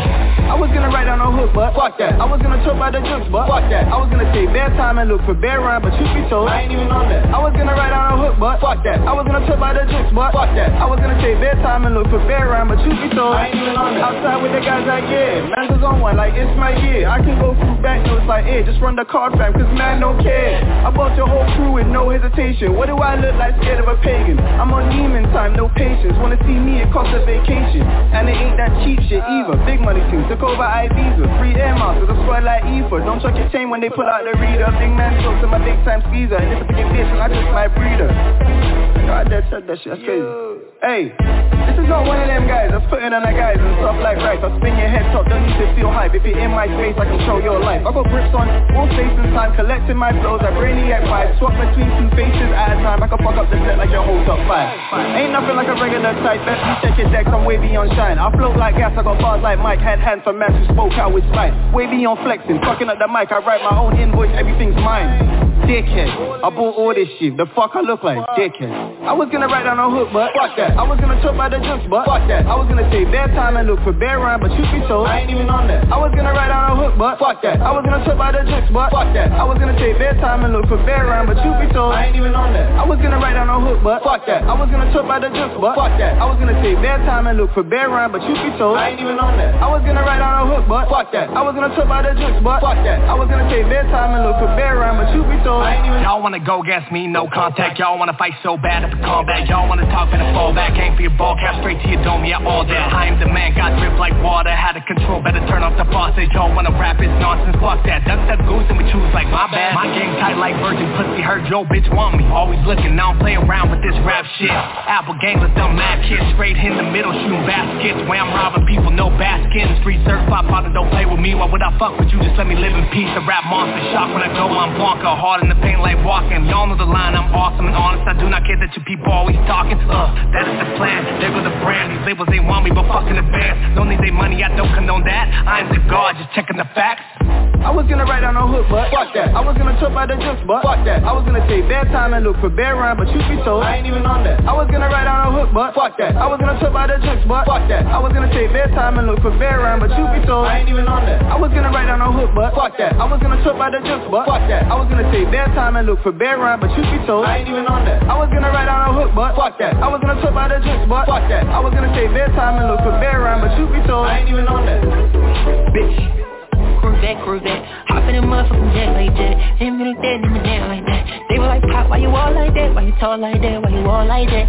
I was gonna write down a hook, but fuck that. I was gonna talk about the but fuck that. I was gonna say bare time and look for bare rhyme, but truth be told, I ain't even on that. I was gonna write down a hook, but fuck that. I was gonna talk about the jokes, but fuck that. I was gonna say bare time and look for bare rhyme, but truth be told, I ain't even on that. Outside with the guys like yeah, man was on one like it's my year. I can go through back notes like yeah, just run the card fam, cause man don't care. I bought your whole crew with no hesitation. What do I look like scared of a pagan? I'm on demon time, no patience. Wanna see me, it costs a vacation. And it ain't that cheap shit either. Big money too, took over Ibiza. Free air miles, with a squad like Ether. Don't chuck your chain when they pull out the reader. Big man talks to my big time squeezer. And if a big bitch, I just my breeder. Said that shit, that's crazy. Hey, this is not one of them guys that's putting on the guys and stuff like rice. I spin your head top, don't need to feel hype. If you're in my space, I control your life. I got grips on all space and time, collecting my flows. I brainiac vibes, swap between two faces at a time. I can fuck up the set like your whole top five. Ain't nothing like a regular type. Best you check your decks, I'm way beyond shine. I float like gas, I got bars like Mike. Had hands for man who spoke out with spite. Way beyond flexing, fucking up the mic. I write my own invoice, everything's mine. Dickhead, I bought all this shit. The fuck I look like, dickhead. I was gonna write down a hook, but fuck that. I was gonna talk about the jokes, but fuck that. I was gonna say bare time and look for bare rhyme, but truth be told, I ain't even on that. I was gonna write down a hook, but fuck that. I was gonna talk about the jokes, but fuck that. I was gonna say bare time and look for bare rhyme, but truth be told, I ain't even on that. I was gonna write down a hook, but fuck that. I was gonna talk about the jokes, but fuck that. I was gonna say bare time and look for bare rhyme, but truth be told, I ain't even on that. I was gonna write down a hook, but fuck that. I was gonna talk about the jokes, but fuck that. I was gonna say bare time and look for bare rhyme, but truth be told, I ain't even. Y'all wanna go against me, no contact. Y'all wanna fight so bad at the combat. Y'all wanna talk and fall back. Aim for your ball cap straight to your dome, yeah, all that. I am the man, got drip like water. Had to control, better turn off the faucet. Y'all wanna rap, it's nonsense, fuck that. Duck, duck, goose, and we choose like my bad. My game tight like virgin pussy. Heard Joe, bitch want me. Always looking, now I'm playing around with this rap shit. Apple gang with them mad kids. Straight in the middle, shooting baskets. Where I'm robbing people, no basket. Street certified, father, don't play with me. Why would I fuck with you? Just let me live in peace. The rap monster shock when I go, I'm Blanca. Hard in the paint like walking. Y'all know the line, I'm awesome and honest. I do not care that you people always talking. Uh, that is the plan. There go the brand. These labels they want me, but fucking the band. Don't need their money, I don't condone that. I am the god, just checking the facts. I was gonna write down a hook, but fuck that. I was gonna talk about the jokes, but fuck that. I was gonna say bare time and look for bare rhyme, but truth be told, I ain't even on that. I was gonna write down a hook, but fuck that. I was gonna talk about the jokes, but fuck that. I was gonna say bare time and look for bare rhyme, but truth be told, I ain't even on that. I was gonna write down a hook, but fuck that. I was gonna talk about the jokes, but fuck that. I was gonna say bare time and look for bare rhyme, but truth be told, I ain't even on that. I was gonna write down a hook, but fuck that. I was gonna talk about the jokes, but fuck that. I was gonna say bare time and look for bare rhyme, but truth be told, I ain't even on that. Bitch. Groove that, that Hop in a motherfucking jet like that Hit me like that, hit me down like that They were like, Pop, why you all like that? Why you tall like that? Why you all like that?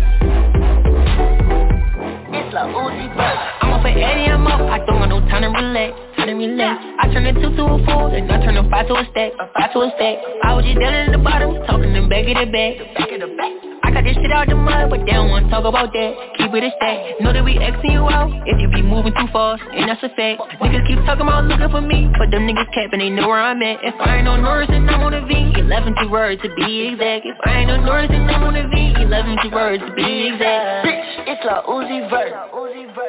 It's La Uzi, bro I'm up at Eddie, I'm up I don't got no time to relax I turn a two to a four Then I turn a five to a stack A five to a stack I was just down at the bottom Talking them back of the back Back of the back I got this shit out the mud, but they don't wanna talk about that. Keep it a stack. Know that we Xing you out if you be moving too fast, and that's a fact. Niggas keep talking about looking for me, but them niggas capping, they know where I'm at. If I ain't no Norris, then I'm on a V. 11 two words to be exact. If I ain't no Norris, then I'm on a V. 11 two words to be exact. Bitch, it's a Uzi vert.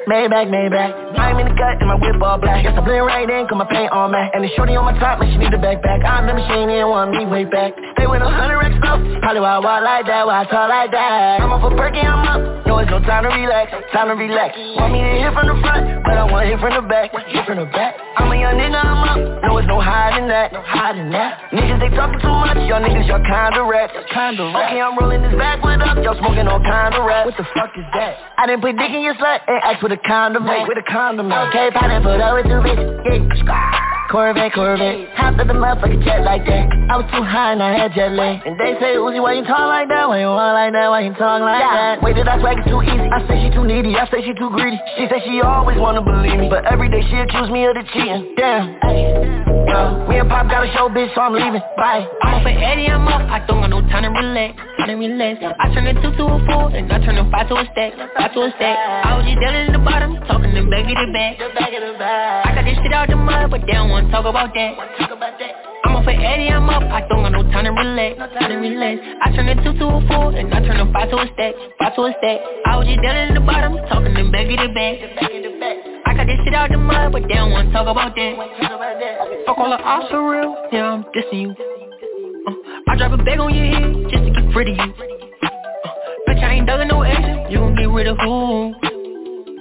Maybach, Maybach. I'm in the gut and my whip all black. Guess I blend right in, cause my paint on matte. And the shorty on my top, man, she need a backpack. I remember she ain't even want me way back. Stay with a hundred X stuff. Probably why I walk like that, why I talk like that. I'm up for perky, I'm up. No, it's no time to relax, time to relax. Want me to hit from the front, but I want hit from the back. Hit from the back. I'm a young nigga, I'm up. No, it's no hiding that, no hiding that. Niggas, they talking too much. Y'all niggas, y'all kinda rap. Kinda rap. Okay, I'm rolling this backwood up. Y'all smoking all kind of rap. What the fuck is that? I didn't put dick in your slut and ask for the condom, mate. With a condom. Okay, probably put up with two bitches. Yeah. Corvette, Corvette. Hopped up the motherfucking jet like that. I was too high and I had jet lag. And they say, Uzi, why you talk like that? Why you walk like that? Why you talk like yeah. that? Wait, did I swag it too easy? I say she too needy. I say she too greedy. She say she always wanna believe me. But every day she accuse me of the cheating. Damn. Yo, me and Pop got a show, bitch, so I'm leaving. Bye. I'm up for Eddie, I'm up. I don't got no time to relax. Time to relax. I turn a two to a four, and I turn a five to a stack. Five to a stack. I was just down in the bottom, talking the back of the back. I got this shit out the mud, but they don't wanna talk about that. I'm up for Eddie, I'm up. I don't got no time to relax. No Time to relax. I turn a two to a four, and I turn a five to a stack. Five to a stack. I was just down in the bottom, talking the back of the back. I got this shit out the mud, but they don't wanna talk about that. Fuck all the ops for real, yeah, I'm dissing you. Uh, I drop a bag on your head just to get rid of you. Uh, bitch, I ain't dug no action, you gon' get rid of who?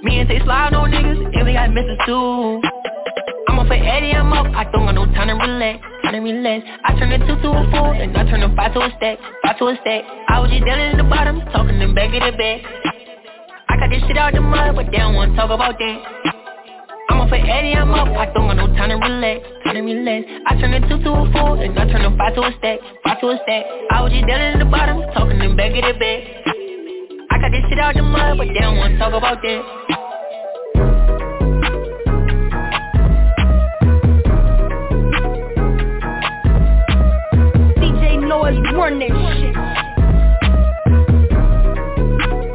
Me and Tay slide on niggas, and we got misses too. I'm up for Eddie, I'm up. I don't got no time to relax, time to relax. I turn a two to a four, and I turn a five to a stack, five to a stack. I was just down in the bottom, talking the back of the bag. I got this shit out the mud, but they don't wanna talk about that. I'm up for Eddie, I'm up. I don't got no time to relax, time to relax. I turn a two to a four, and I turn a five to a stack, five to a stack. I was just down in the bottom, talking the back of the bag. I got this shit out the mud, but they don't wanna talk about that. Noise run that shit.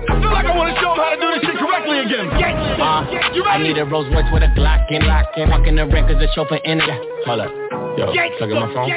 I feel like I wanna show him how to do this shit correctly again. Uh, I need a Rolls Royce with a Glock in it. Walking the cause the chauffeur in it. Hold up. Yo, plug in my phone.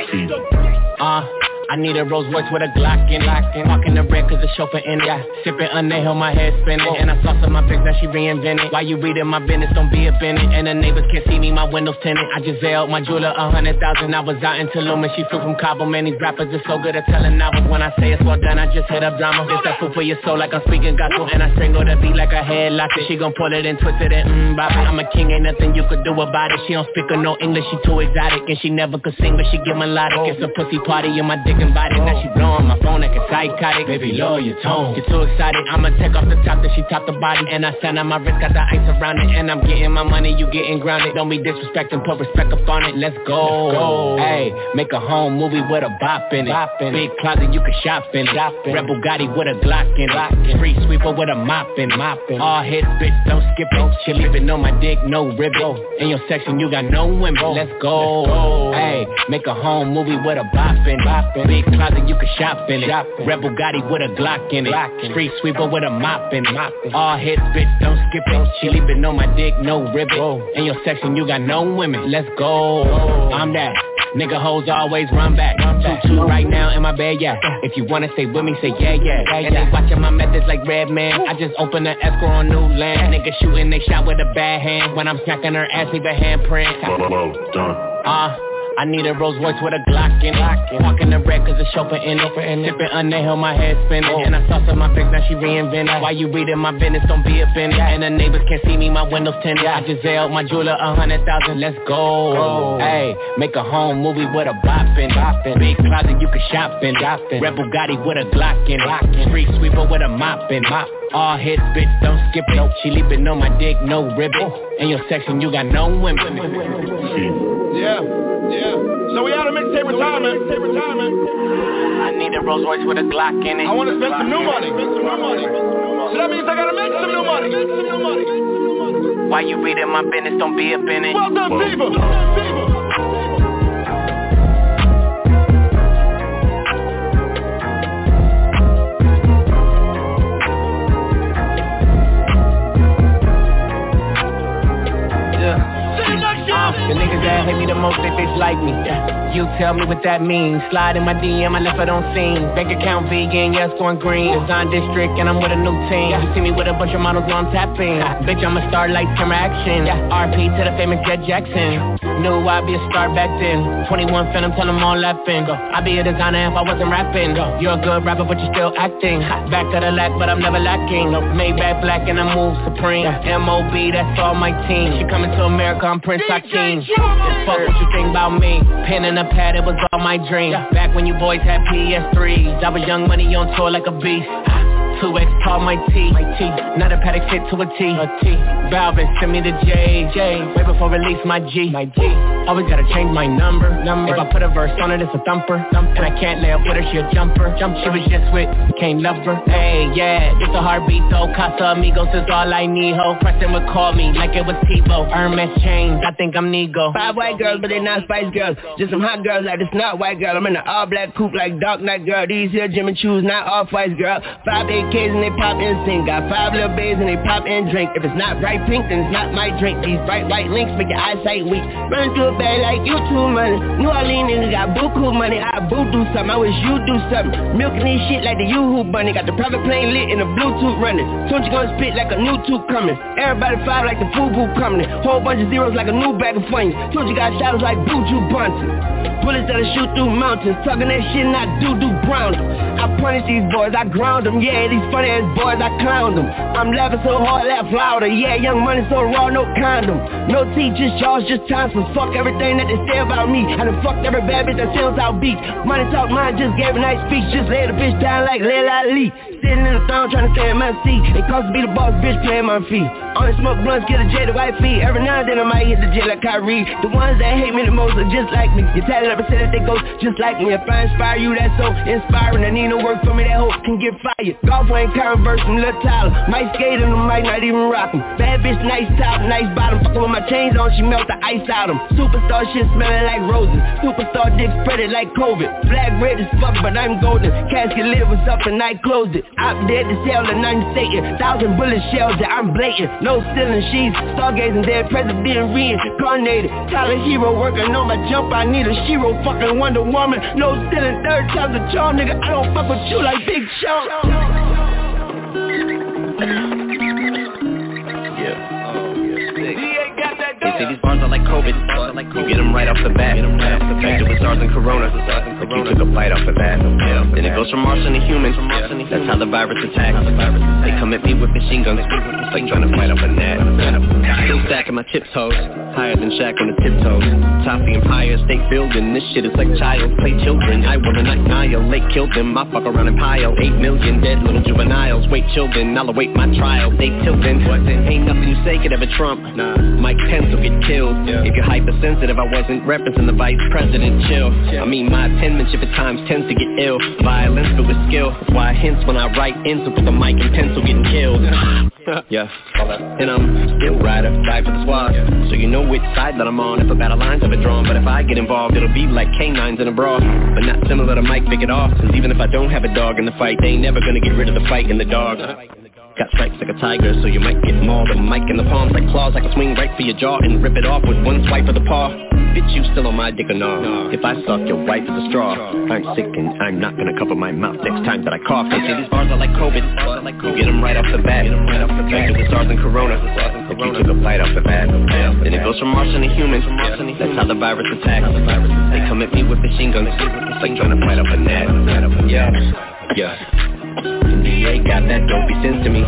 Uh, I need a Rolls Royce with a Glock in it. Walking the red cause the chauffeur in it. Sipping underhill, my head spinning. And I saw some my pics, now she reinvented. Why you reading my business, don't be offended. And the neighbors can't see me, my windows tinted. I just zailed my jeweler a hundred thousand. I was out in Tulum and she flew from Cabo. Man, these rappers are so good at telling novels. When I say it's well done, I just hit up drama. It's that food for your soul like I'm speaking gospel. And I strangle the beat like a headlock. She gon' pull it and twist it and mm, bop it. I'm a king, ain't nothing you could do about it. She don't speak or no English, she too exotic. And she never could sing, but she give melodic. It's a pussy party in my dick and body. Now she blowing my phone like a psychotic. Baby, lower your tone. You're too excited. I'ma take off the top, then she top the body. And I stand on my wrist, got the ice around it. And I'm getting my money, you getting grounded. Don't be disrespecting, put respect up on it. Let's go. Hey, make a home movie with a bop in it. bop in Big closet, you can shop in it. Red Bugatti with a Glock in it. Street sweeper with a mop in it. All hits, bitch, don't skip it. She leaving on my dick, no ribbon. In your section, you got no women. Let's go. Hey, make a home movie with a bop in it. Big closet, you can shop in it. Red Bugatti with a Glock in it. Street sweeper with a mop in it. All hits, bitch, don't skip it. She leaving on my dick, no ribbon. In your section, you got no women. Let's go. I'm that. Nigga hoes always run back. Two two right now in my bed, yeah. If you wanna stay with me, say yeah, yeah. And they watching my methods like Redman. I just opened an escrow on new land. Nigga shooting, they shot with a bad hand. When I'm smacking her ass, leave a handprint. Uh, I need a Rolls Royce with a Glock in it. Walking the red cause the chauffeur in it. Sipping underhill, my head spinning. And I saw some my pics, now she reinvented. Why you reading my business, don't be offended. And the neighbors can't see me, my windows tinted. I just zailed my jeweler a hundred thousand, let's go. Hey, make a home movie with a bop in it. Big closet, you can shop in. Red Bugatti with a Glock in it. Street sweeper with a mop in it. All hits, bitch, don't skip it. She leaving on my dick, no ribbon. In your section, you got no women. Yeah, yeah. So we out of mixtape retirement. Mixtape retirement. I need a Rolls Royce with a Glock in it. I want to spend some new money. Spend some new money. So that means I gotta make some new money. Make some new money. Why you reading my business? Don't be up in it. Well done, And Fever. Fever. you tell me what that means. Slide in my DM, I left it on scene. Bank account vegan, yes, going green. Design district, and I'm with a new team. You see me with a bunch of models on tapping. Bitch, I'm a star like camera action. RP to the famous Jet Jackson. Knew I'd be a star back then. 21 Phantom, tell them all laughing. I'd be a designer if I wasn't rapping. You're a good rapper, but you're still acting. Back to the lack, but I'm never lacking. Maybach black and I move supreme. M.O.B. that's all my team. She coming to America, I'm Prince Hakeem. Fuck what you think about me. Pen and a pad, it was all my dream. Back when you boys had PS3s, I was young money on tour like a beast. 2X call my T. My T. Not a Patek fit to a T. A T. Valvin, send me the J. J. Way before release my G. My G. Always gotta change my number. Number. If I put a verse on it, it's a thumper. Thumper. And I can't lay up with her, she a jumper. Jump. She was just with, can't love her. Hey, yeah, it's a heartbeat though. Casamigos is all I need, ho. Preston would call me like it was Tebow. Hermes chains, I think I'm Nigo. Five white girls, but they not Spice Girls. Just some hot girls like this not white girl. I'm in an all black coupe like Dark Knight girl. These here Jimmy Choos, not all Spice girl. Five AK kids and they pop and sing. Got five little babes and they pop and drink. If it's not bright pink, then it's not my drink. These bright white links make your eyesight weak. Run through a bag like you too money. New Orleans niggas got buku money. I boo do something. I wish you do something. Milking this shit like the Yoo-Hoo bunny. Got the private plane lit and the Bluetooth running. Soon you gonna spit like a new tube coming. Everybody five like the Fubu coming. Whole bunch of zeros like a new bag of funnies. Told you got shadows like Buju Banton. Bullets that'll shoot through mountains. Talking that shit, not do-do brown. I punish these boys, I ground them. Yeah, these funny ass boys, I clown them. I'm laughing so hard, laugh louder. Yeah, young money so raw, no condom. No teachers, jaws, just for fuck everything that they say about me. I done fucked every bad bitch that sells out beats. Money talk, mine just gave a nice speech. Just lay the bitch down like Lil Ali. Sitting in the throne trying to stay in my seat. It costs to be the boss, bitch playing my feet. Only smoke blunts, get a J to white feet. Every now and then I might hit the J like Kyrie. The ones that hate me the most are just like me. You tatted up and said that they go just like me. If I inspire you, that's so inspiring. I need no work for me, that hope can get fired. Golf ain't Converse from Lil Tyler. Might skate on them, might not even rock them. Bad bitch, nice top, nice bottom. Fuckin' with my chains on, she melt the ice out them. Superstar shit smelling like roses. Superstar dick spread it like COVID. Black red as fuck, but I'm golden. Casket lid was up and I closed it. I'm dead to sell and I'm Satan. Thousand bullet shells that I'm blatant. No ceiling sheets, stargazing dead president reincarnated. Tyler Herro working on my jump. I need a Shiro fucking Wonder Woman. No stealing third time's a charm, nigga. I don't fuck with you like Big Sean confused. They say these bars are like COVID. You get them right off the bat. Infected with SARS and Corona. Like you took a bite off of that. Then it goes from Martian to human. That's how the virus attacks. They come at me with machine guns. It's like trying to fight off a net. Still stacking my chips toes. Higher than Shaq on the tiptoes. Toffee Empire State Building. This shit is like child play children. I will annihilate, kill them. I fuck around and pile. Eight million dead little juveniles. Wait children. I'll await my trial. They tilting. Ain't nothing you say could ever trump. Nah. Mike Pence will get killed If you're hypersensitive, I wasn't referencing the vice president, chill. I mean my penmanship at times tends to get ill. Violence but with skill, that's why I hints when I write ends with the mic and pencil getting killed. Yeah, and I'm still rider, die for the squad. So you know which side that I'm on. If a battle line's ever drawn But if I get involved, it'll be like canines in a brawl. But not similar to Mike, pick it off. Cause even if I don't have a dog in the fight They ain't never gonna get rid of the fight in the dog Got stripes like a tiger, so you might get mauled. The mic in the palms like claws, I can swing right for your jaw and rip it off with one swipe of the paw. Bitch, you still on my dick or no? If I suck, your wife is a straw. I'm sick and I'm not gonna cover my mouth next time that I cough. They say these bars are like COVID. You get them right off the bat. Infected with SARS and Corona. Like you took a bite off the bat. Then it goes from Martian to human. That's how the virus attacks. They come at me with machine guns. It's like trying to fight off a net. Yeah, yeah. Got that dopey sense to me.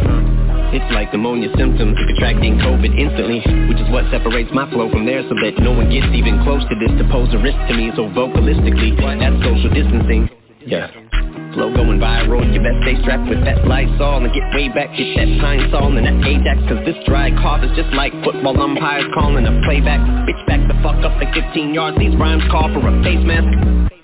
It's like pneumonia symptoms contracting COVID instantly Which is what separates my flow from theirs So that no one gets even close to this To pose a risk to me. So vocalistically That's social distancing. Yeah. Flow going viral, you best stay strapped with that Lysol And get way back, get that Pine-Sol and that Ajax Cause this dry cough is just like football umpires calling a playback. Bitch back the fuck up like 15 yards, these rhymes call for a face mask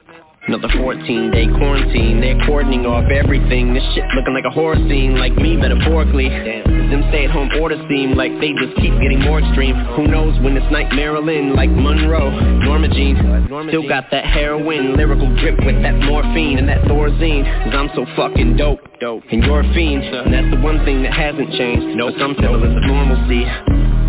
Another 14 day quarantine, they're cordoning off everything. This shit looking like a horror scene, like me metaphorically. Damn, them stay at home orders seem like they just keep getting more extreme. Who knows when it's night Marilyn, like Monroe, Norma Jean. Still got that heroin, lyrical drip with that morphine and that Thorazine. Cause I'm so fucking dope, dope, and you're a fiend. And that's the one thing that hasn't changed, no, some semblance of normalcy.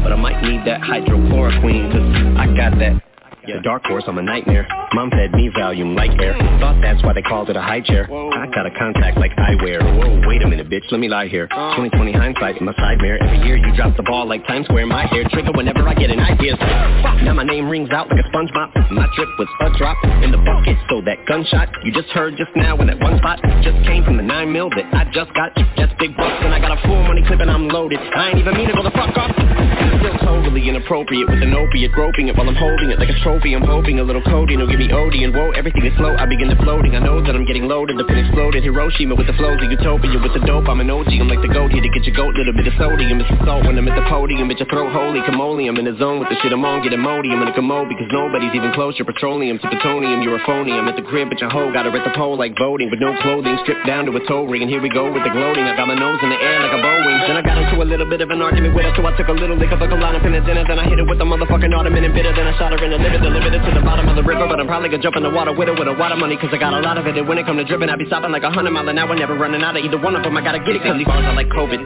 But I might need that hydroxychloroquine, cause I got that The dark horse, I'm a nightmare. Mom fed me Valium like air. Thought that's why they called it a high chair. I got a contact like eyewear. Whoa, wait a minute, bitch, let me lie here. Uh. 2020 hindsight in my side mirror. Every year you drop the ball like Times Square. My hair trigger whenever I get an idea. Fuck, now my name rings out like a sponge mop. My trip was a drop in the bucket. So that gunshot you just heard just now in that one spot just came from the nine mil that I just got. That's big bucks and I got a full money clip and I'm loaded. I ain't even mean to go the fuck off. Still totally inappropriate with an opiate groping it while I'm holding it like a trophy. I'm hoping a little codeine will give me OD and whoa, everything is slow. I begin to floating. I know that I'm getting loaded. The pin exploded. Hiroshima with the flows of utopia with the dope. I'm an OG. I'm like the goat here to get your goat. Little bit of sodium. It's the salt when I'm at the podium. Bitch, your throat holy camole. I'm in the zone with the shit I'm on. Get a modi. In a commode because nobody's even close. You're petroleum to plutonium. You're a phony. I'm at the crib, but your hoe got her at the pole like voting with no clothing. Stripped down to a toe ring. And here we go with the gloating. I got my nose in the air like a Boeing. Then I got into a little bit of an argument with her, so I took a little lick of a Klonopin and dinner. Then I hit it with a motherfucking ottoman and bitter. Then I shot her in the liver, delivered it to the bottom of the river. But I'm probably gonna jump in the water with it with a water money, cause I got a lot of it. And when it come to dripping, I be stopping like a hundred mile an hour, never running out of either one of them. I gotta get it, cause these bars are like COVID.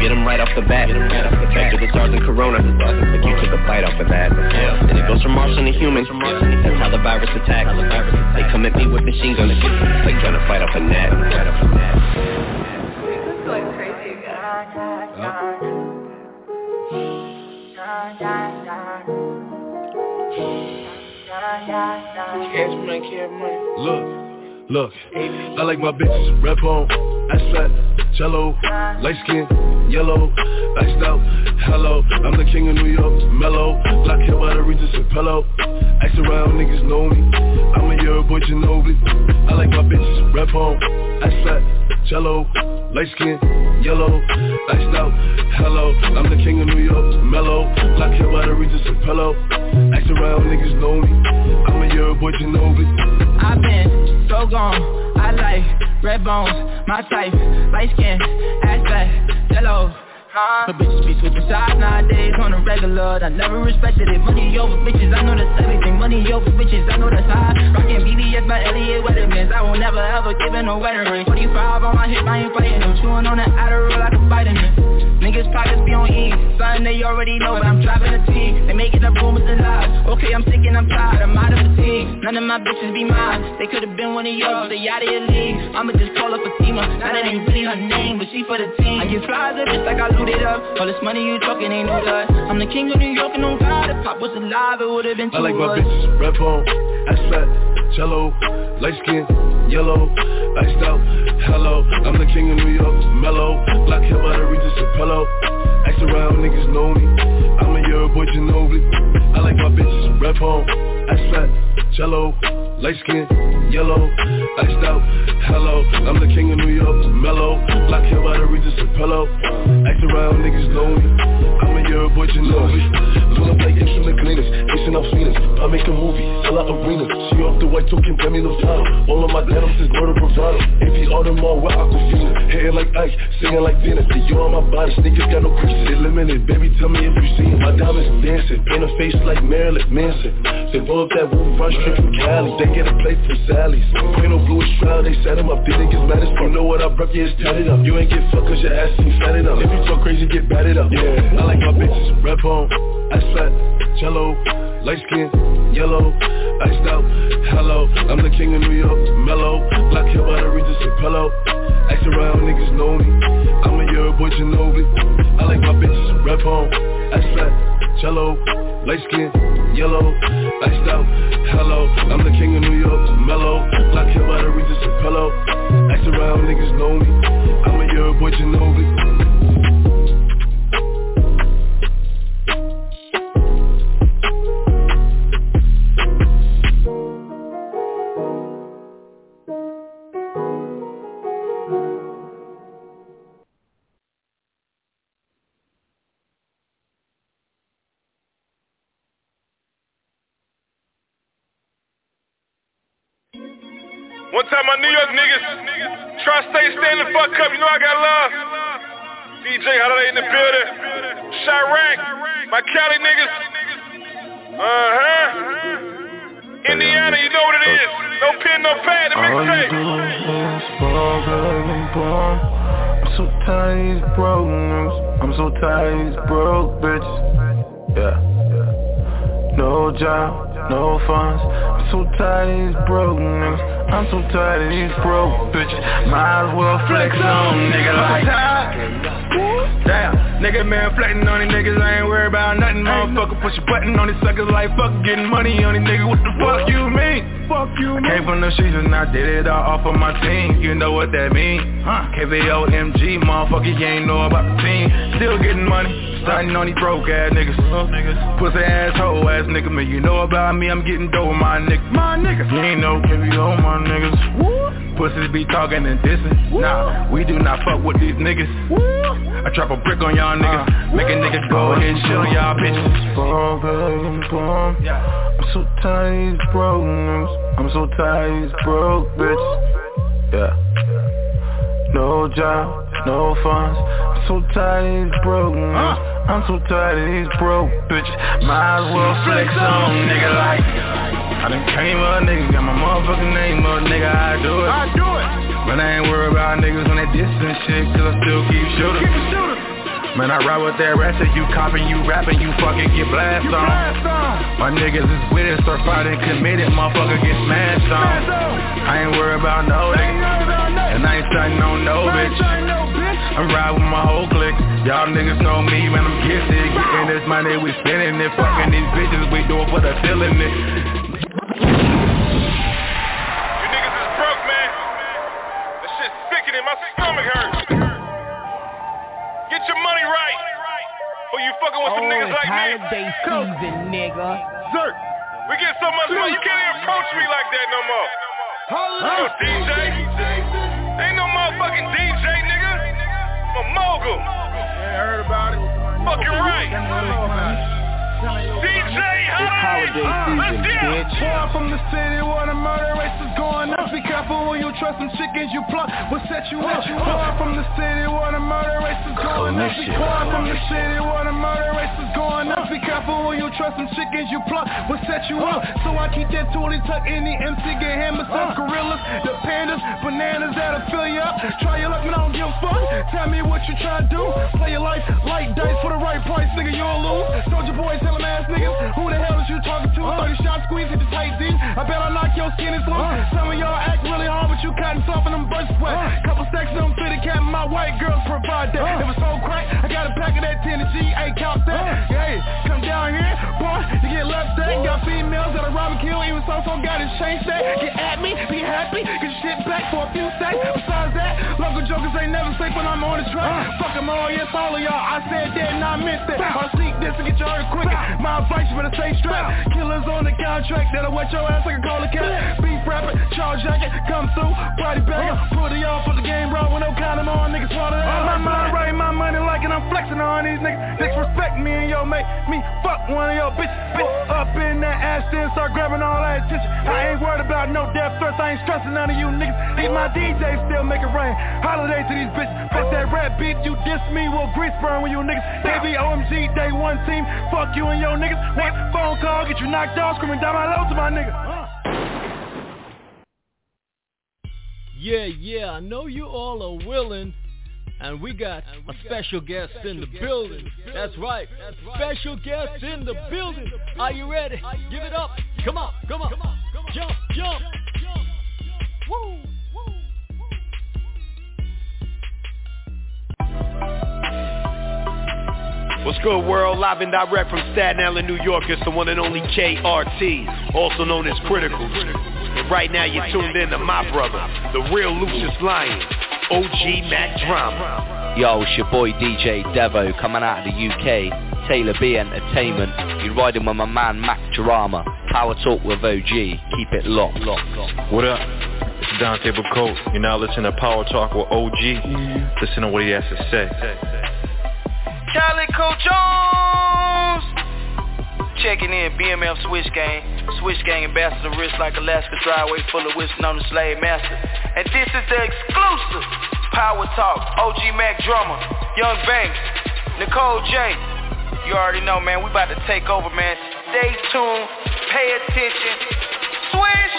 Get them right off the bat. Back to the stars and corona. Like you took a bite off of that. And it goes from Martian to human. That's how the virus attacks. They come at me with machine guns. Like trying to fight off a gnat. Look, look, I like my bitches. Rap on, ass fat, cello, light skin, yellow, iced out, hello, I'm the king of New York, mellow, black hair by the Regis and pillow, ask around, niggas know me, I'm a year boy Ginobili, I like my bitches. Rap on, ass fat, cello, light skin, yellow, iced out, hello, I'm the king of New York, mellow, black hair by the Regis and pillow, ask around, niggas know me, A year boy Ginobili. I've been so gone, I like red bones, my type, light skin, ass fat, yellow. But bitches be switching sides nowadays on a regular. I never respected it, money over bitches, I know that's everything. Money over bitches, I know that's high. Rockin' BBS by Elliot Weathermans. I will never ever give in no wedding ring 45 on my hip, I ain't fighting them. Chewing on that Adderall like a vitamin Niggas pockets be on E. Something they already know, but I'm driving a T. They making up rumors and lies. Okay, I'm sick and I'm tired, I'm out of fatigue None of my bitches be mine. They could've been one of yours, they out of your league I'ma just call her Fatima. Now that ain't really her name, but she for the team. I get flies up just like I loot it up. All this money you talking ain't no lie. I'm the king of New York and on God If Pop was alive, it would've been too I like my much. bitches rap on, ass fat, cello, light skin, yellow, iced out, hello, I'm the king of New York, mellow, black hair by the Regis and pillow, ask around, niggas know me, a boy Ginobili, I like my bitches rap on, ass fat, cello, light skin, yellow, iced out, hello, I'm the king of New York, mellow, black hair by the Regis and pillow, ask around, niggas know me, I'm a year boy Ginobili, wanna play instrument cleaners, chasing off sweetness, I make a movie, sell out arenas, she off the white token, tell me no time, all of my denims is murder bravado, AP Audemars with Aquafina, hair like Ike, singing like Venus, the you on my body, sneakers got no creases, limited, baby tell me if you seen. My diamonds dancing, paint a face like Marilyn Manson, they blow up that roof, run straight from Cali, they get a plate from Sally's, Queen of Blue Shroud, they set him up, they niggas mad as fuck, know what I broke, yeah, it's tatted up, you ain't get fucked cause your ass ain't fatted up, if you talk crazy, get batted up, yeah, I like my bitches, rap on, ass fat, cello, light skin, yellow, iced out, hello, I'm the king of New York, mellow, black hair by the Regis and pillow, ask around, niggas know me, I'm a year boy Ginobili, I like my bitches, rap on, ass fat, cello, light skin, yellow, iced out, hello, I'm the king of New York, mellow, black hair by the Regis and pillow, ask around, niggas know me, I'm a year boy Ginobili. One time my New York niggas, Tri-State stand the fuck up, you know I got love. DJ Holiday in the building. Chiraq, my Cali niggas. Uh-huh. Indiana, you know what it is. No pen, no pad, the mixtape. I'm so tired of these broke. I'm so tired of these broke bitches. Yeah. No job, no funds. I'm so tired of these broke niggas. I'm so tired of these broke bitches. Might as well flex on nigga like. Damn, nigga man flexing on these niggas, I ain't worried about nothing. Motherfucker push a button on these suckers like fuck getting money on these niggas. What the fuck you mean? Fuck you mean? Came from the streets and I did it all off of my team. You know what that mean? Huh? KVO MG, motherfucker, you ain't know about the team. Still getting money. Starting on these broke ass niggas. Pussy ass hoe ass nigga. Man, you know about me, I'm getting dope, my nigga. My nigga. You ain't no KVO, my niggas. Pussies be talking and dissing. Nah, we do not fuck with these niggas. I drop a brick on y'all niggas. Uh, Make a nigga go ahead and shit on y'all bitches. I'm so tired of these broke niggas. I'm so tired of these broke bitches. Yeah. No job, no funds. I'm so tired of these broke niggas. I'm so tired of these broke bitches. Might as well flex on nigga like. I done came up, nigga, got my motherfucking name up, nigga, I do it. I do it. But I ain't worried about niggas when they diss and shit, cause I still keep shooting. Keep shooting. Man, I ride with that ratchet, you copping, you rapping, you fucking get blast on. My niggas is with it, start fighting, committed, motherfucker get smashed on. I ain't worried about no nigga, and I ain't starting on no bitch. I'm riding with my whole clique. Y'all niggas know me when I'm gifted. Getting this money, we spending it. Fucking these bitches, we do it for the feeling it. You niggas is broke, man. That shit's sickening. My stomach hurts. Get your money right. Or you fucking with some oh, niggas like me. holiday season, nigga. Zert. We get so much money, you can't even approach me like that no more. No DJ. Ain't no motherfucking DJ, nigga. I'm a mogul. Yeah, I heard about it. Fucking right. DJ, holiday season, bitch. Far from the city where the murder rates is going up. Be careful when you trust some chickens you pluck. What set you up? Far from the city where the murder rates is going up. Far from the city where the murder rates is going up. Be careful when you trust some chickens you pluck. What set you up? So I keep that toolie tucked in the MC, get hammer some gorillas, the pandas, bananas that'll fill you up. Try your luck, man, I don't give a fuck. Tell me what you try to do. Play your life like dice for the right price, nigga, you'll lose. Soldier boy, them ass niggas, who the hell is you talking to? 30 shots squeeze, hit the tight D. I bet I knock your skin is loose. Some of y'all act really hard, but you cotton soft and them bursts sweat. Couple stacks of them fitted cap, my white girls provide that. If it's so crack, I got a pack of that 10 G, hey, count that. Hey, come down here, boy, you get left stack. Kill, so, so got his chain stack. Get at me, be happy, get shit back for a few stacks. Besides that, local jokers ain't never safe when I'm on the track. Fuck them all, yes, all of y'all. I said that and I meant that. I'll sneak this and get you hurt quicker. My advice, you better stay strapped. Killers on the contract that'll wet your ass like a cola cat. Beef rapper, charge jacket, come through, body bagger. Put it off for the game, bro, with no condom on. Niggas swallow that. My mind right, my money like it, I'm flexing on these niggas. Disrespect me and yo, make me fuck one of your bitches. Bitch, up in that ass, then start grabbing all that attention. I ain't worried about no death threats, I ain't stressing none of you niggas. These my DJs still make it rain. Holiday to these bitches. Fuck that rap beat, you diss me, will grease burn with you niggas. KBOMG, day one team. Fuck you and your niggas. One phone call, get you knocked off, screaming down my low to my nigga. Yeah, yeah, I know you all are willing. And we got a special guest in the building. That's right. Special guest in the building. Are you ready? Give it up. Come on, come on. Come on. Come on. Jump, jump. Woo. What's good, world? Live and direct from Staten Island, New York. It's the one and only KRT, also known as Critical. And right now, you're tuned in to my brother, the real Lucious Lyon, OG Mack Drama. Yo, it's your boy DJ Devo coming out of the UK. Taylor B Entertainment. You're riding with my man Mack Drama. Power Talk with OG. Keep it locked. locked, locked. What up? It's Dante Bacote. You're now listening to Power Talk with OG. Listen to what he has to say. Calico Jones! Checking in, BMF Switch Gang. Switch Gang ambassador wrist like Alaska driveway full of wisdom on the slave master. And this is the exclusive Power Talk, OG Mack Drama, Young Banks, Nicole J. You already know, man, we about to take over, man. Stay tuned, pay attention. Switch!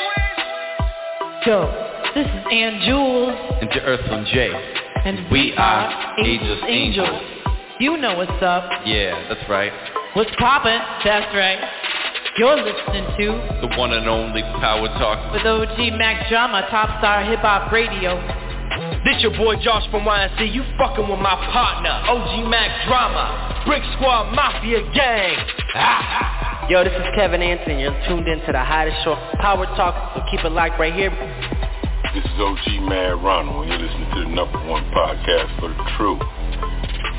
Yo, this is Ann Jules. And to Earthland J. And we are Angels Angels. You know what's up. Yeah, that's right. What's poppin'? That's right. You're listening to the one and only Power Talk with OG Mack Drama, Top Star Hip Hop Radio. This your boy Josh from YNC. You fucking with my partner, OG Mack Drama, Brick Squad Mafia Gang. Ah. Yo, this is Kevin Anthony. You're tuned in to the hottest show, Power Talk. So keep it locked right here. This is OG Mad Ronald. You're listening to the number one podcast for the truth.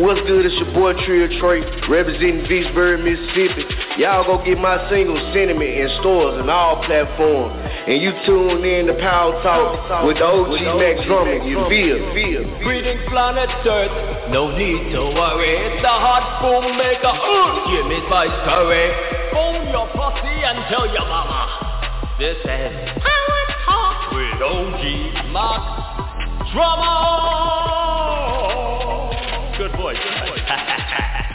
What's good? It's your boy Trio Trey, representing Vicksburg, Mississippi. Y'all go get my single Sentiment in stores and all platforms. And you tune in to Power Talk with the OG Max Drummond. You feel? Feel? Greetings, planet Earth. No need to worry. It's the hot boom maker. Uh, give me spice curry. Phone your pussy and tell your mama. This is Power Talk with OG Max Drama. Good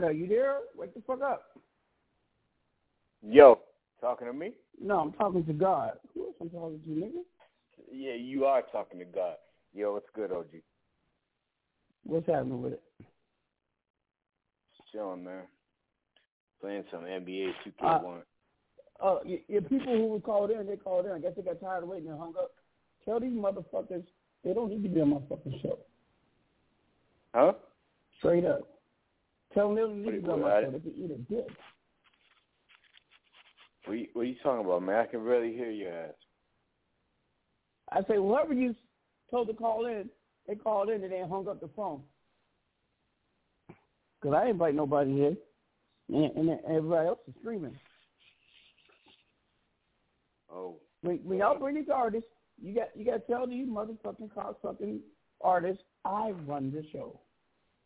voice. Good voice. matter? Are you there? Wake the fuck up. Yo, talking to me? No, I'm talking to God. Who else I'm talking to, nigga? Yeah, you are talking to God. Yo, what's good, OG? What's happening with it? Chilling, man. Playing some NBA 2K1. Uh, uh, your people who were called in, they called in. I guess they got tired of waiting and hung up. Tell these motherfuckers they don't need to be on my fucking show. Huh? Straight up. Tell need to be on my show. They eat a dick. What are, you, what are you talking about, man? I can barely hear your ass. I say, whoever you told to call in, they called in and they hung up the phone. Because I invite nobody here. And, and everybody else is streaming. Oh. When, when y'all bring these artists, you got you got to tell these motherfucking cocksucking artists, I run the show,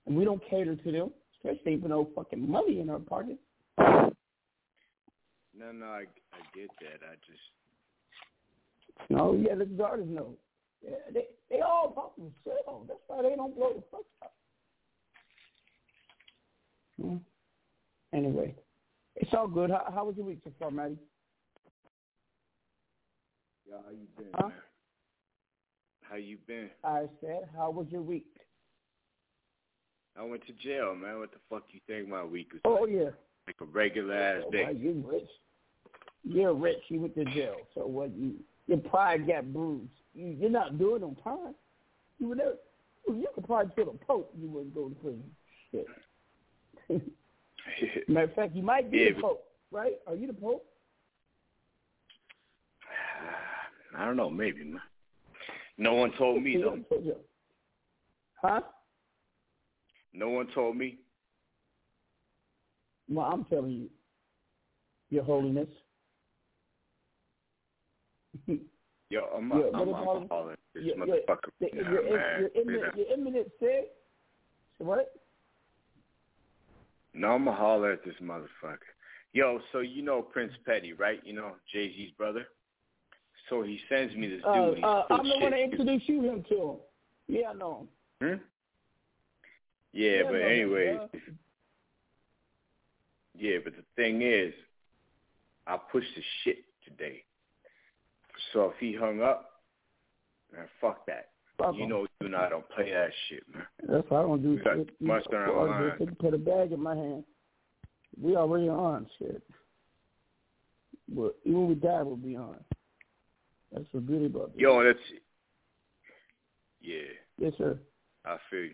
and we don't cater to them, especially for no fucking money in our pocket. No, no, I I get that. I just no, yeah, the artists know. Yeah, they they all pop themselves. That's why they don't blow the fuck up. Hmm. Anyway, it's all good. How, how was your week so far, Maddie? Yeah, how you been, huh? How you been? I said, how was your week? I went to jail, man. What the fuck you think my week was? Oh like? yeah. Like a regular ass oh, day. You rich. You're rich. You went to jail. So what? You your pride got bruised. You, you're not doing on time. You would never. You could probably kill the Pope. You wouldn't go to prison. Shit. Matter of fact, you might be yeah, the Pope, right? Are you the Pope? I don't know, maybe, man. No one told me though. Huh? No one told me. Well, I'm telling you, Your Holiness. Yo, I'm Your- a, I'm, I'm a. This Your- your- motherfucker. your, man. your, imminent, your imminent sick. What? No, I'm a holler at this motherfucker. Yo, so you know Prince Petty, right? You know Jay Z's brother. So he sends me this dude. Uh, uh, I'm the shit. one that introduced you him to him. Yeah, I know him. Hmm? Yeah, but anyways, yeah, but the thing is, I pushed the shit today. So if he hung up, man, fuck that. Fuck you know, you and I don't play that shit, man. That's why I don't do shit. much on our I do is line. put a bag in my hand. We already on shit. But even we die, we'll be on. That's the beauty about this. Yo, that's yeah, Yes, sir. I feel you.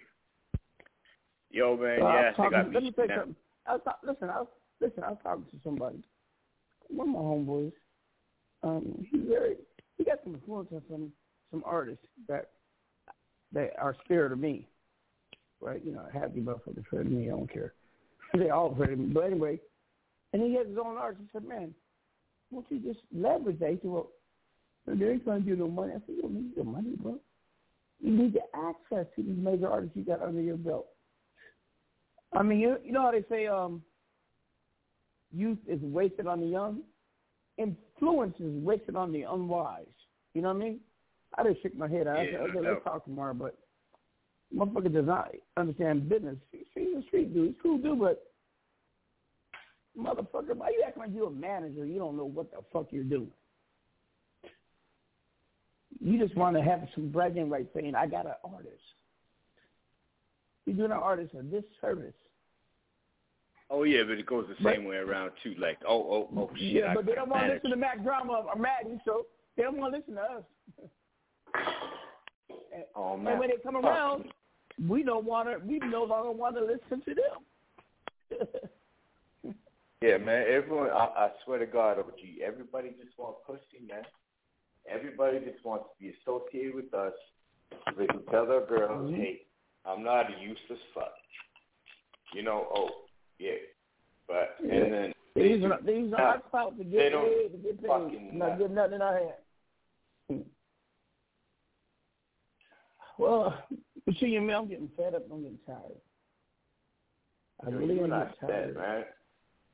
Yo, man, So yes, they got let me tell you something. I was talk, listen, I was, listen, I was talking to somebody. One of my homeboys. Um, he very he got some influence on some some artists that that are scared of me. Right, you know, you motherfuckers afraid of me, I don't care. they all afraid of me. But anyway, and he has his own artist. He said, Man, won't you just leverage that? He said, Well, they ain't trying to give you no money. I said, You don't need your money, bro. You need the access to these major artists you got under your belt. I mean, you, you know how they say um, youth is wasted on the young? Influence is wasted on the unwise. You know what I mean? I just shook my head. I Yeah, said, okay, no let's talk tomorrow, but motherfucker does not understand business. He's a street dude. He's cool dude, but motherfucker, why you acting like you're a manager? You don't know what the fuck you're doing. You just want to have some bragging rights saying, I got an artist. You're doing an artist a disservice. Oh yeah, but it goes the But- same way around too. Like, oh, oh, oh, shit. yeah, I but they don't want to listen to Mack Drama or Maddie, so they don't want to listen to us. and, Oh and when they come Fuck. around, we don't want to. We no longer want to listen to them. Yeah, man. Everyone, I, I swear to God, OG, everybody just wants pussy, man. Everybody just wants to be associated with us. So they can tell their girls, Mhm. hey, I'm not a useless fuck. You know, oh, yeah. But, Yeah. and then, These are, these are nah, clout to they get don't paid, to get paid, fucking not not. get nothing in our hand. Well, you see, man, I'm getting fed up. I'm getting tired. I really am not getting tired sad, man.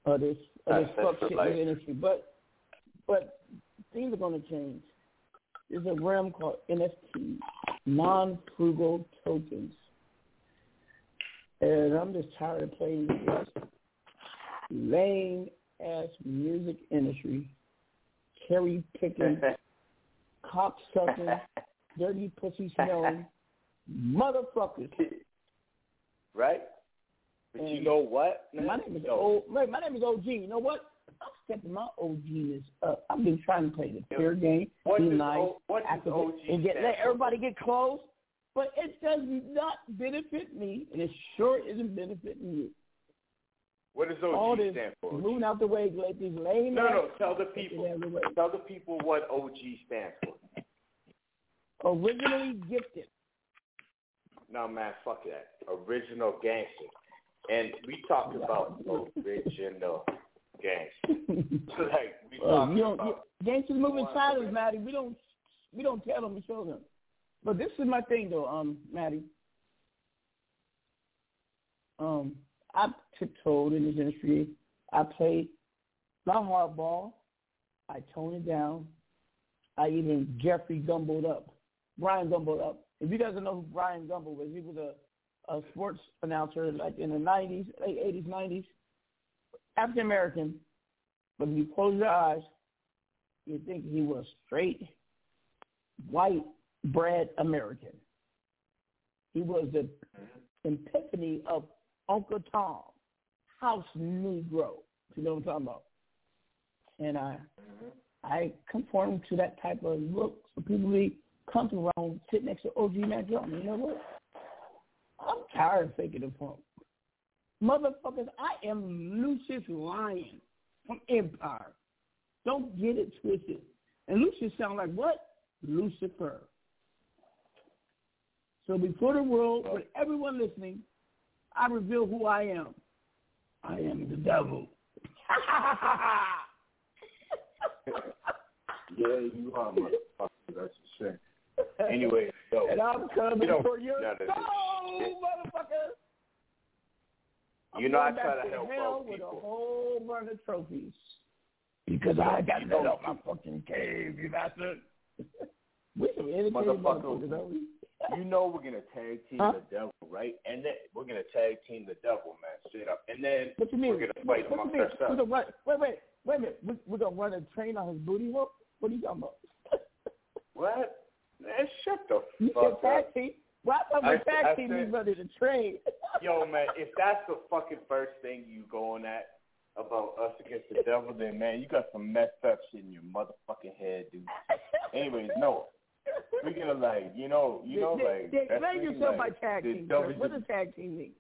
of this of this fuck shit life. in the industry. But but things are going to change. There's a realm called NFT, non-frugal tokens, and I'm just tired of playing this lame ass music industry, cherry picking, cock sucking, dirty pussy smelling motherfuckers. Right? But you know what? My name is Yo, O. Wait, my name is OG. You know what? I'm stepping my OGness up. I've been trying to play the fair game, what be nice, O- what activate, OG and get let everybody get close. But it does not benefit me, and it sure isn't benefiting you. What does OG All this stand for? moving out the way, let these lame. No, no, tell the people. Tell the people what OG stands for. Originally gifted. No, man, fuck that. Original gangster. And we talk about original gangster. like, we you don't, about... gangsters move in silence, Maddie. We don't we don't tell them, we show them. But this is my thing, though, um, Maddie. Um, I tiptoed in this industry. I played not hardball. I toned it down. I even Jeffrey gumbled up. Brian gumbled up. If you guys don't know who Bryant Gumbel was, he was a, a sports announcer like in the 90s, late 80s, 90s. African American, but if you close your eyes, you think he was straight, white, bred American. He was the epiphany of Uncle Tom, house Negro. You know what I'm talking about? And I, I conform to that type of look. So people be comfortable around, sit next to OG Mack Drama. You know what? I'm tired of faking the funk. Motherfuckers, I am Lucious Lyon from Empire. Don't get it twisted. And Lucius sound like what? Lucifer. So before the world, oh. with everyone listening, I reveal who I am. I am the devil. Yeah, you are, motherfucker. That's a shame. Anyway, so... and I'm coming you know, for your soul, motherfucker. I'm You know, I try back to help hell with a whole bunch of trophies. Because I got You let out my fucking cave, you bastard. we some entertaining Motherfucker. motherfuckers, don't we? You know we're gonna tag team Huh? the devil, right? And then we're gonna tag team the devil, man, straight up. And then What you mean? we're gonna fight what you amongst mean? We're ourselves. gonna run, wait, wait, wait a minute. We, we're gonna run a train on his booty hole? What are you talking about? What? Man, shut the You fuck said up. tag team? Well, I thought I we tag team said- means running a train. Yo, man, if that's the fucking first thing you going at about us against the devil, then man, you got some messed up shit in your motherfucking head, dude. Anyways, no. Speaking of like, you know, you know, like then explain yourself like, by tag team. What does tag team mean?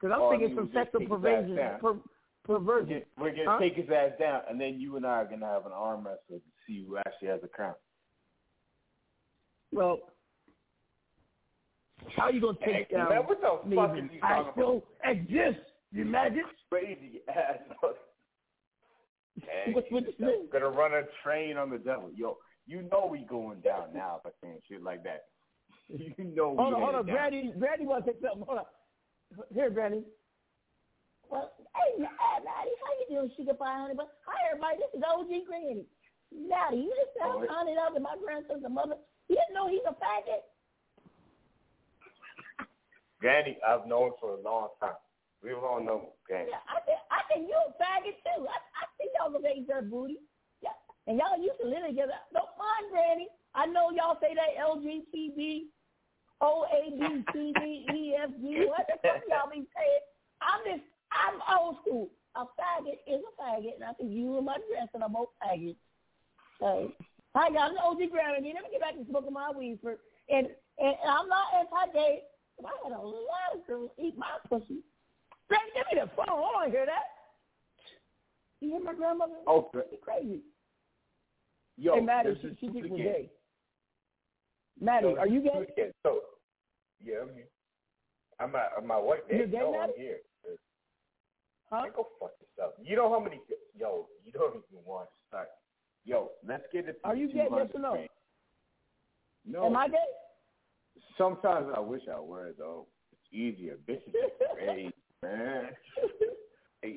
Because I'm Oh, thinking some sexual take his ass perversion, per, perversion. We're gonna Huh? take his ass down, and then you and I are gonna have an arm wrestle to see who actually has a crown. Well, how are you gonna take Hey, down man, what the me? fuck is you I still exist. You imagine? Crazy ass. Hey, What- what you I'm gonna run a train on the devil. Yo, you know we going down now by saying shit like that. You know we Hold on, hold on, down. Granny. Granny wants to say something. Hold on. Here, Granny. Well, hey, Ma- hey, Maddie, how you doing, Sugar Pie Honey? But hi, everybody. This is OG Granny. Maddie, you just Oh, sound honey up, and my grandson's a mother. You didn't know he's a faggot. Granny, I've known for a long time. We've all known Granny. Yeah, I think I think you a faggot too. I I think y'all look at each other booty. And y'all used to live together. Don't mind Granny. I know y'all say that LGBT, O A B C D E F G. What the fuck y'all be saying? I'm just I'm old school. A faggot is a faggot, and I think you and my grandson are both faggots. So, hi y'all, it's OG Granny. Let me get back to smoking my weed for and and, and I'm not anti-gay. I had a lot of girls eat my pussy. Granny, give me the phone. I want to hear that. You hear my grandmother? Okay. She's crazy. Yo, hey, Maddie, this she, she thinks we're gay. Maddie, So, are you gay? again, So, yeah, I'm here. I'm at, I'm at what day? You gay, no, Maddie? I'm here. Huh? Man, go fuck yourself. You know how many? Yo, you don't even want to start. Yo, let's get it. Are you gay? Yes or no? No. Am I gay? Sometimes I wish I were though. It's easier. Bitches are crazy, man.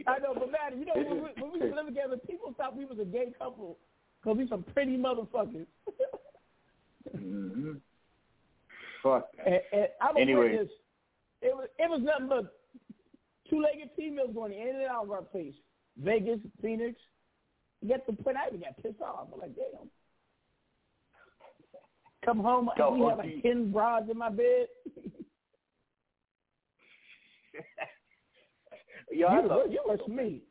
I know, but Maddie, you know, when we, when we living together, people thought we was a gay couple because we some pretty motherfuckers. hmm Fuck. and, and I don't Anyway. this. It was it was nothing but two-legged females going in and out of our place. Vegas, Phoenix. Get the point. I even got pissed off. I'm like, damn. Come home, Yo, we have like ten broads in my bed. Yo, I you, love you worse me.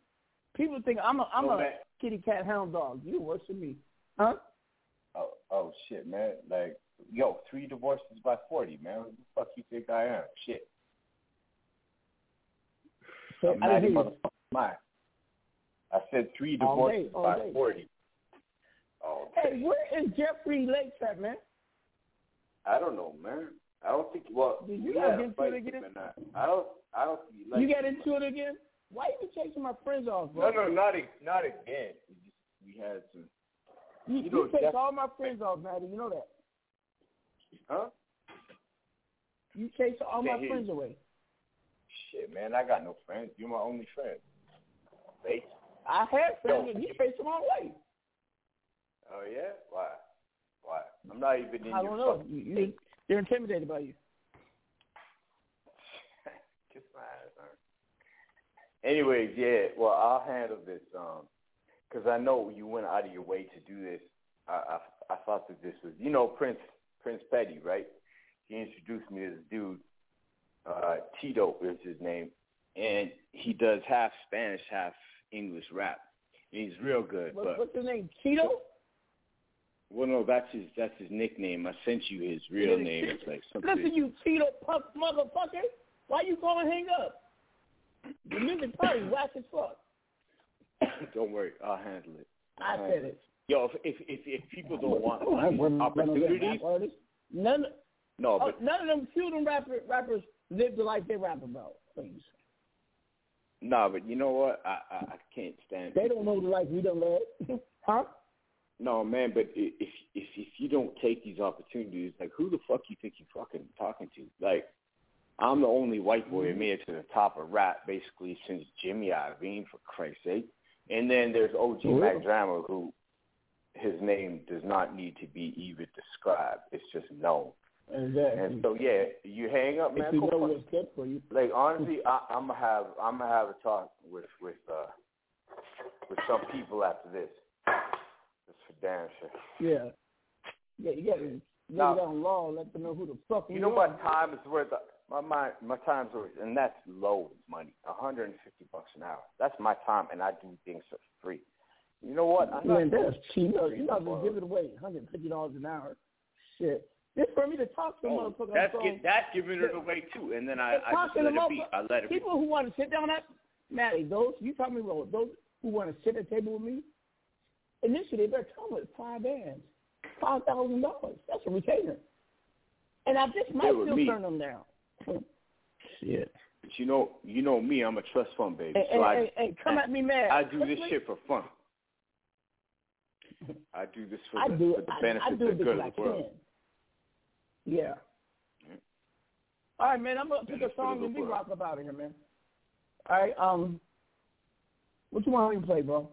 People think I'm a I'm a man. Kitty cat hound dog. You worse than me, huh? Oh, oh shit, man. Like, yo, three divorces by forty, man. What the fuck you think I am? Shit. So, I'm I not didn't hear you. motherfucking mine. I said three All divorces day, all by day. forty. Oh, Hey, where is Jeffrey Lakes at, man? I don't know, man. I don't think. Well, Did you we guys had a get into it again? I. Don't. I don't see. Like, you get into it again? Why you chasing my friends off, bro? No, no, not not again. We just we had some. You, you know, Jeff- all my friends off, Maddie. You know that. Huh? You chase all my friends away. Shit, man. I got no friends. You're my only friend. Face. I had friends, and you chase them all away. Oh yeah. Why? Why? I'm not even in I your I don't know. You, you, they're intimidated by you. Kiss my ass, man. Anyways, yeah. Well, I'll handle this. Um, because I know you went out of your way to do this. I, I I thought that this was, you know, Prince Prince Petty, right? He introduced me to this dude. Uh, Tito is his name, and he does half Spanish, half English rap. And he's real good. What, but what's his name? Tito. well, no, that's his that's his nickname. I sent you his real name. It's like something. Listen, you Tito punk motherfucker. Why you calling hang up? The music party whack as fuck. Don't worry, I'll handle it. I I'll said handle it. Yo, if if if, if people don't want Oh, I wouldn't- opportunities, artists. None, no, oh, but none of them few of them rapper, rappers live the life they rap about. Please, no, but you know what? I I, I can't stand. they don't know the life we don't live, huh? No, man, but i- if if if you don't take these opportunities, like who the fuck you think you fucking talking to? Like, I'm the only white boy that made it to the top of rap basically since Jimmy Iovine, for Christ's sake. And then there's OG Oh, Mac? Drama, who his name does not need to be even described. It's just known. Exactly. And so yeah, you hang up, man. if you know what's good for you. like honestly, I, I'm gonna have I'm gonna have a talk with with uh with some people after this. That's for damn sure. Yeah. Yeah, you got to lay down law let them know who the fuck You You know what time is worth my my my time's worth, and that's low money, 150 bucks an hour. That's my time, and I do things for free. You know what? I'm not Man, that's cheap. You not give it away. Hundred fifty dollars an hour. Shit. This for me to talk to a Oh, motherfucker. that's get, that's giving it away too. And then I, I just let it be. I let it be. People who want to sit down at Maddie, those you tell me wrong. Those who want to sit at the table with me, initially they better come with five bands, five thousand dollars. That's a retainer, and I just might still me. turn them down. Shit. But you know, you know me. I'm a trust fund baby. Hey, so hey, I, hey, hey, come at me mad. I do this shit for fun. I do this for I the, do for the benefit I do of the good of the world. can. Yeah. All right, man. I'm gonna pick a song the and we world. rock up out of here, man. All right. Um, what you want me to play, bro?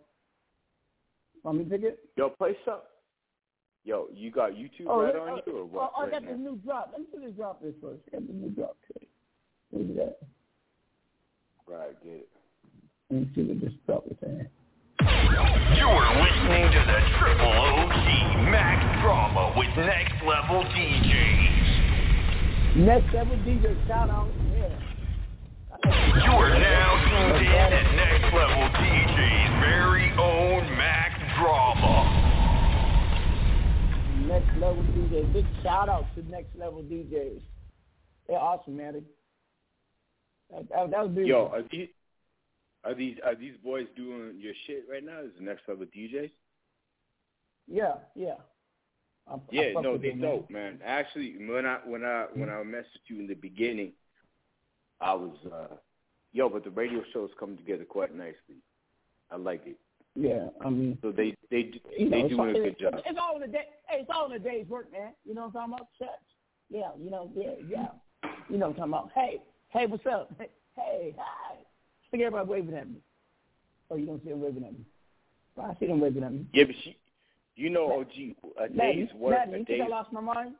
Want me to pick it? Yo, play some. Yo, you got YouTube Oh, right yeah, on oh, you or what? oh, I right got now? this new drop. Let me see this drop this first. I got the new drop. Okay. Let me do that. Right, get it. Let me see what this drop is saying. You're listening to the Triple OG Max Drama with Next Level DJs. Next level DJ shout out. Yeah. You are now tuned in to Next Level DJs' very own Max Drama. Next level DJ. Big shout out to next level DJs. They're awesome, man. That, that, that was beautiful. Yo, are these are these are these boys doing your shit right now? Is the next level DJs? yeah, yeah. I, I Yeah, fuck no, they them, man. dope, man. Actually, when I when I when I messaged you in the beginning, I was uh yo, but the radio show is coming together quite nicely. I like it. Yeah, I mean, So they they know, they it's doing a good job. It's all in the day. Hey, it's all in the day's work, man. You know what I'm talking about? Church. Yeah, you know, yeah, yeah. You know what I'm talking about? Hey, hey, what's up? Hey, hey, hi. Look everybody waving at me. Oh, you don't see them waving at me? Well, I see them waving at me. Yeah, but she, you know, OG, a Maddie, day's work, Maddie, a you think I lost my mind?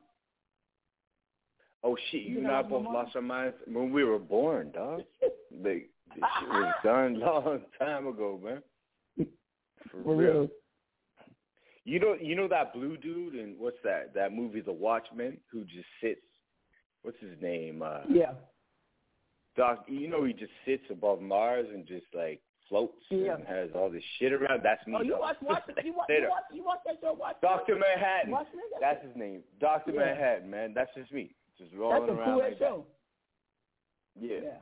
Oh shit, you you and I I lost my both lost our minds when we were born, dog. Like this shit was done a long time ago, man. For, For real. real. You know, you know that blue dude and what's that? That movie, The Watchmen, who just sits. What's his name? Uh, Yeah. Doc. You know, he just sits above Mars and just like floats Yeah. and has all this shit around. That's me. Oh, you dog. watch, watch, you watch, you watch, you watch that show? Doctor Manhattan. Watchmen? That's his name. Doctor Yeah. Manhattan, man. That's just me. Just That's rolling a around cool like that. show. Yeah. Yeah.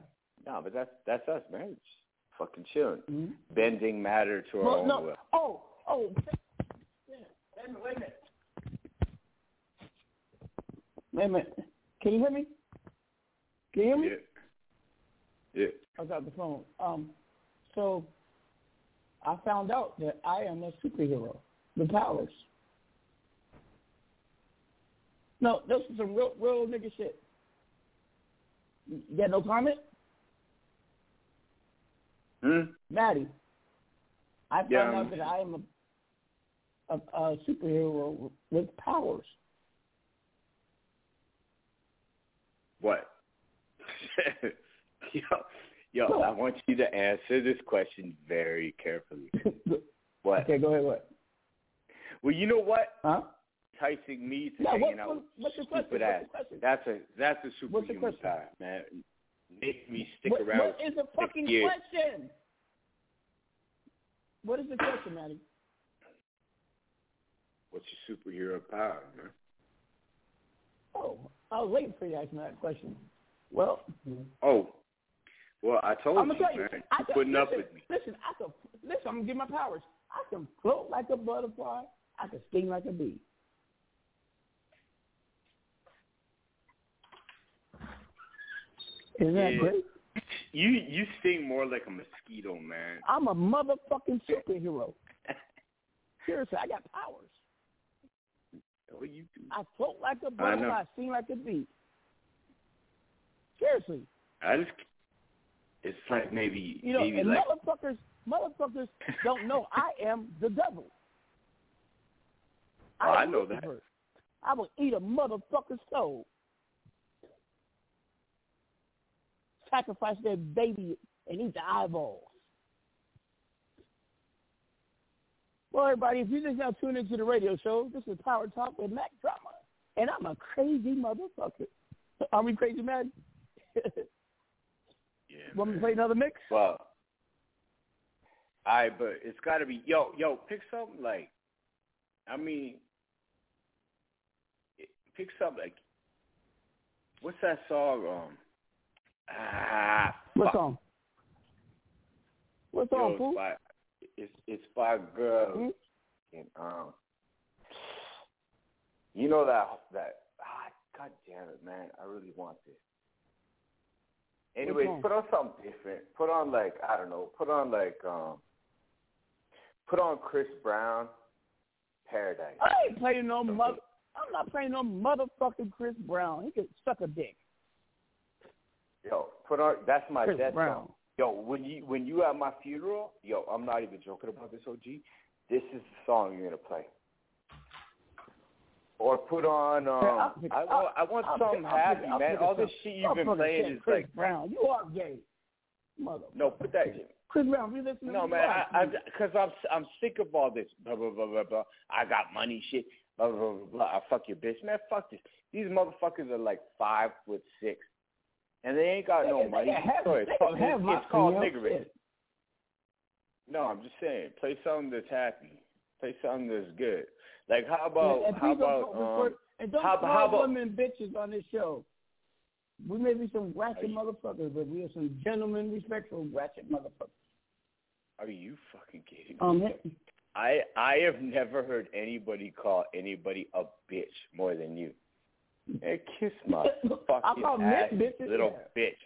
No, but that's that's us, man. Just fucking chilling, Mhm. bending matter to our Well, own no. will. Oh, oh. Wait a minute. Wait a minute. Wait a minute. Can you hear me? Can you hear me? Yeah. Yeah. I got the phone. Um, so I found out that I am a superhero. The powers. No, this is some real, real nigga shit. You got no comment, Hmm. Maddie? I found Yeah, out um, that I am a, a, a superhero with powers. What? yo, yo, I want you to answer this question very carefully. What? Okay, go ahead. What? Well, you know what? Huh? Enticing me to Yeah, hanging what- out what- with what's stupid ass. question? That's a that's a superhuman power, man. Make me stick What, around. what is the fucking years. question? What is the question, Maddie? What's your superhero power, man? Oh, I was waiting for you to ask me that question. Well, Oh, well, I told I'm you, tell you, man. I You're can, putting listen, up with me. Listen, I can listen. I'm gonna give my powers. I can float like a butterfly. I can sting like a bee. Isn't that Yeah. great? You you sting more like a mosquito, man. I'm a motherfucking superhero. Seriously, I got powers. What you do? I float like a butterfly. know. I sting like a bee. Seriously, I just it's like maybe you know, maybe and like motherfuckers, motherfuckers don't know I am the devil. Oh, I know that. I will eat a motherfucker's soul. Sacrifice their baby and eat the eyeballs. Well, everybody, if you just now tune into the radio show, this is Power Talk with Mack Drama. And I'm a crazy motherfucker. Are we crazy, man? yeah. Want me to play another mix? Well, I but it's got to be yo yo pick something like, I mean, pick something like what's that song? Um, ah, What fuck. song? What Yo, fool? by it's it's by a girl. Hmm? And, um, you know that that ah, God damn it, man! I really want this. Anyways, put on something different. Put on like I don't know. Put on like um. Put on Chris Brown, Paradise. I ain't playing no mother. I'm not playing no motherfucking Chris Brown. He can suck a dick. Yo, put on. That's my Chris death Brown. song. Yo, when you when you at my funeral, yo, I'm not even joking about this, OG. This is the song you're gonna play. Or put on. Um, I'll pick- I want. I want I'll something I'll happy, I'll man. All this shit you've I'll been playing is Chris like. Brown. You are gay, mother. No, put that. Chris Brown, you listening? No, to man, what? I, I, cause I'm, I'm sick of all this. Blah blah blah blah blah. I got money, shit. Blah blah blah. blah. I fuck your bitch, man. Fuck this. These motherfuckers are like five foot six, and they ain't got no money. So it's, called- it's, it's called niggerish. No, I'm just saying, play something that's happy. Play something that's good. Like how about and how about refer- um, and don't how, call how about women bitches on this show. We may be some ratchet motherfuckers, but we are some gentlemen, respectful ratchet motherfuckers. are you fucking kidding me? Um, I I have never heard anybody call anybody a bitch more than you. Hey, kiss my fucking ass, bitches, little bitch.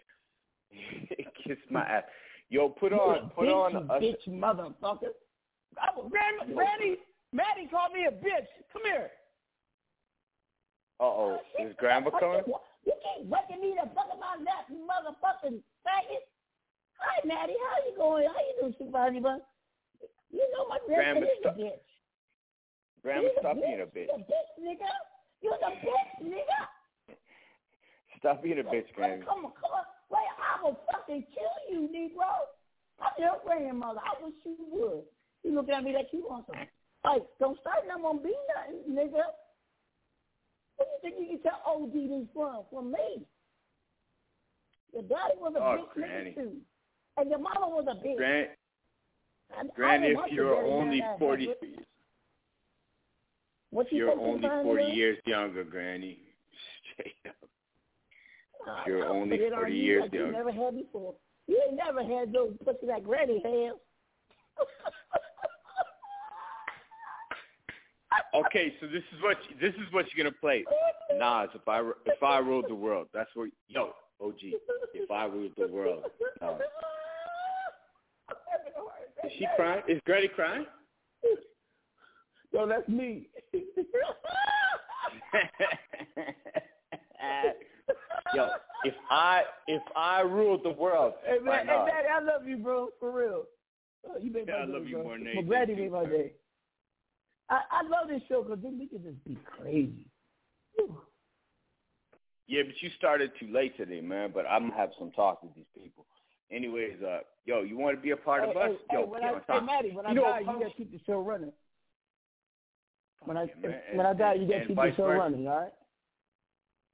kiss my ass. Yo, put on, put bitch, on a, bitch motherfucker. I, Granny, Granny, Maddie called me a bitch. Come here. Uh oh, is grandma coming? You keep waking me to fuck lap, you motherfucking faggot. Hi, Maddie. How you going? How you doing, Supervisor Bun? You know my Grandma, grandson is a bitch. Grandma, stop being a bitch. You a bitch, nigga. You a bitch, nigga. Stop being a bitch, Granny. Come on, come on. Wait, I will fucking kill you, Negro. I'm your grandmother. I wish you would. You look at me like you want something. Like, don't start nothing on be nothing, nigga. What do you think you can tell OD this from? From me. Your daddy was a Oh, bitch Granny. nigga too. And your mama was a bitch. Gran- I- I Granny, don't if you're only mad at forty, her. What you you're only forty years younger, Granny. Straight up. Nah, You're only put it on 40 you years like you younger. never had before. You ain't never had no pussy like Granny has. Okay, so this is what this is what you're gonna play. Nas, if I if I ruled the world, that's what yo OG. If I ruled the world, Nas. Is she crying? Is Granny crying? No, that's me. yo, if I if I ruled the world, Hey man, hey Nas. Daddy, I love you, bro, for real. Uh, you made Yeah, my I day, love you bro. more than My anything, Granny too, made my sir. day. I, I love this show because then we can just be crazy. Yeah, but you started too late today, man. But I'm gonna have some talk with these people. Anyways, uh, yo, you want to be a part hey, of us? hey, yo, hey, when get I, hey. Maddie, when You I know, die, you gotta keep the show running. When I yeah, if, when I die, you gotta and keep vice the show versa. running, all right?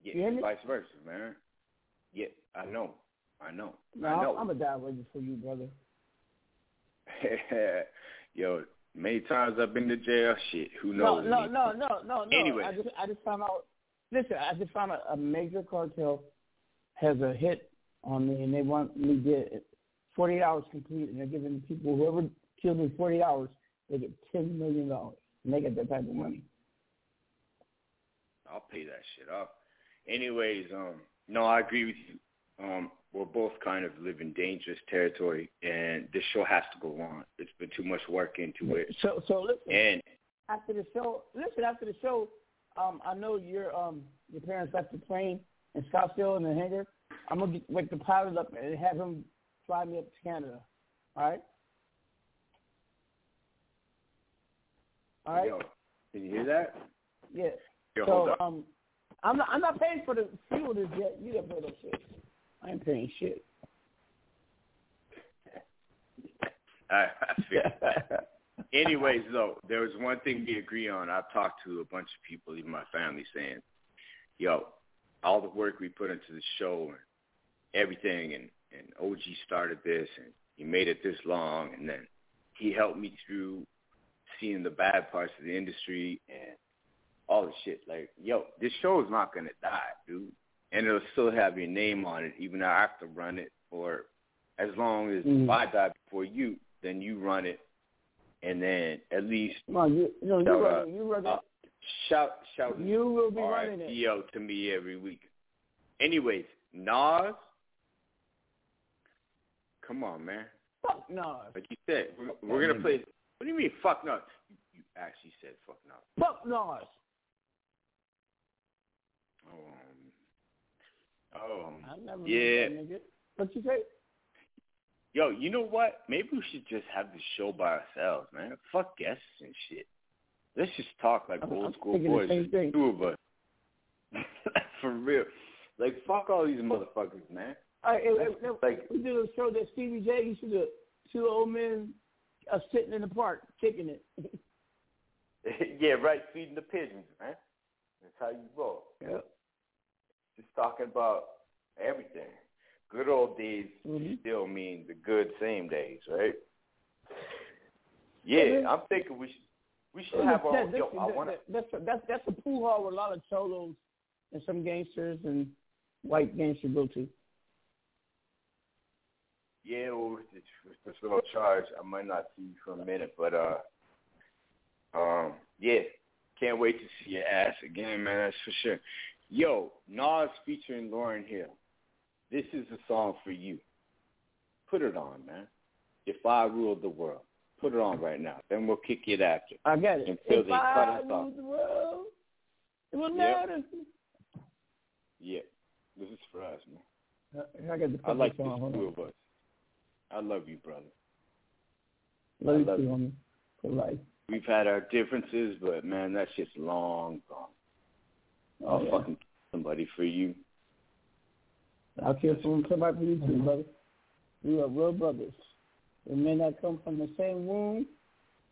Yeah, You hear me? vice versa, man. Yeah, I know, I know, No, I know. I'm gonna die waiting for you, brother. yo, many times I've been to jail. Shit, who knows? no, me? no, no, no, no. Anyway. I just I just found out. Listen, I just found out a major cartel has a hit on me, and they want me to get 48 hours complete, and they're giving people whoever kills in 48 hours, they get 10 million dollars, and they get that type of money. I'll pay that shit off. Anyways, um, no, I agree with you. Um, we're both kind of live in dangerous territory, and this show has to go on. It's been too much work into it, So, so listen. and after the show, listen. After the show, um, I know your um your parents left the plane in Scottsdale in the hangar. I'm gonna get, wake the pilot up and have him fly me up to Canada. All right. All right. yo, can you hear that? Yes. Yo, so um, I'm not I'm not paying for the fuel this jet. You gotta pay that shit. I ain't paying shit. I, I feel. Anyways, though, there was one thing we agree on. I've talked to a bunch of people, even my family, saying, "Yo, all the work we put into the show and everything, and and OG started this, and he made it this long, and then he helped me through seeing the bad parts of the industry and all the shit. Like, yo, this show is not gonna die, dude, and it'll still have your name on it, even though I have to run it, or as long as Mhm. I die before you, then you run it, and then at least on, you, know, you shout run out- it. You run it. uh, shout shout You will be running it. To me every week. Anyways, Nas, come on, man. Fuck no. Like you said, we're, we're gonna play. What do you mean, fuck Nas? You, you actually said fuck Nas. Fuck Nas. Um, oh. I never yeah. that nigga. What you say? Yo, you know what? Maybe we should just have the show by ourselves, man. Fuck guests and shit. Let's just talk like I'm- old I'm school boys. same just thing. Two of us. For real. Like fuck all these motherfuckers, man. That's it, it, like- we did a show that Stevie J used to do. Two old men uh, sitting in the park kicking it. yeah, right. Feeding the pigeons, man. That's how you roll. Yep. Just talking about everything. Good old days Mm-hmm. still mean the good same days, right? Yeah, I'm thinking we should we should have our That- yo. I want to. that- that's, that's, that's a pool hall where a lot of cholos and some gangsters and white gangsters go to. Yeah, well, with this, with this little charge, I might not see you for a minute, but uh, um, yeah, can't wait to see your ass again, man. That's for sure. Yo, Nas featuring Lauryn Hill. This is a song for you. Put it on, man. If I ruled the world, put it on right now. Then we'll kick it after. I got it. Until if they I cut us rule off. the world, it will Yep. matter. Yeah, this is for us, man. I got the I like song. this Hold two on. of us. I love you, brother. Love I you love too, you. homie. For life. We've had our differences, but man, that shit's long gone. I'll Oh, yeah. fucking kill somebody for you. I'll kill someone somebody for you too, brother. We are real brothers. We may not come from the same womb,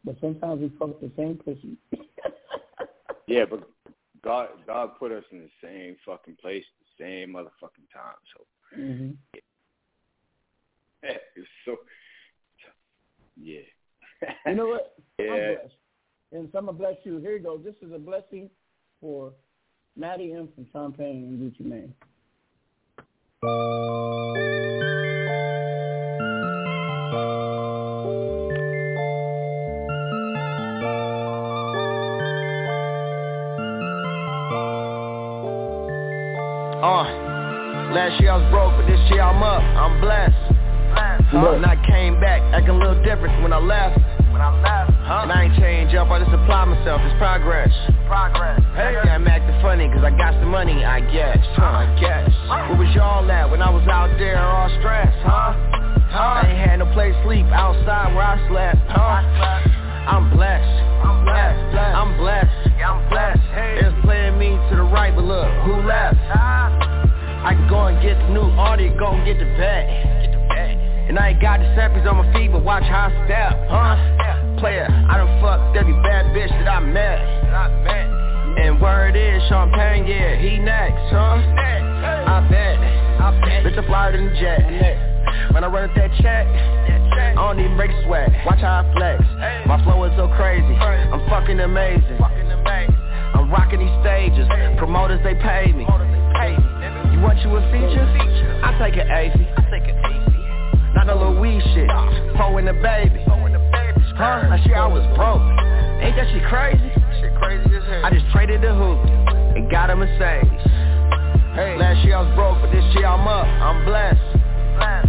but sometimes we fuck the same pussy. Yeah, but God, God put us in the same fucking place, the same motherfucking time. So hmm it's so, yeah. You know what? I'm Yeah. blessed. And so I'm going to bless you. Here you go. This is a blessing for Maddie M from Champagne and Gucci Mane. Uh, last year I was broke, but this year I'm up. I'm blessed. Huh? And I came back acting a little different when I left. When I left, huh? And I ain't changed up, I just apply myself. It's progress. Progress. Hey, yeah, I'm acting funny cause I got some money, I guess. Huh? I guess. Where was y'all at when I was out there all stressed, huh? Huh? I ain't had no place to sleep outside where I slept, huh? I'm blessed. I'm blessed. I'm blessed. Yeah, I'm blessed. It's playing me to the right, but look, who left? Ah. I can go and get the new Audi, go and get the vet. And I ain't got the seppies on my feet, but watch how I step, huh? Player, I done fucked every bad bitch that I met. And word is, Champagne, yeah, he next, huh? I bet. I bet. Bitch, I'm flyer than the jet. When I run up that check, I don't even break a sweat. Watch how I flex. My flow is so crazy. I'm fucking amazing. I'm rocking these stages. Promoters, they pay me. You want you a feature? I take an AC. Not no little weed shit. Four in the baby. Huh? Last year I was broke. Ain't that shit crazy? Shit crazy as hell. I just traded the hoop and got a Mercedes. Hey, last year I was broke, but this year I'm up. I'm blessed.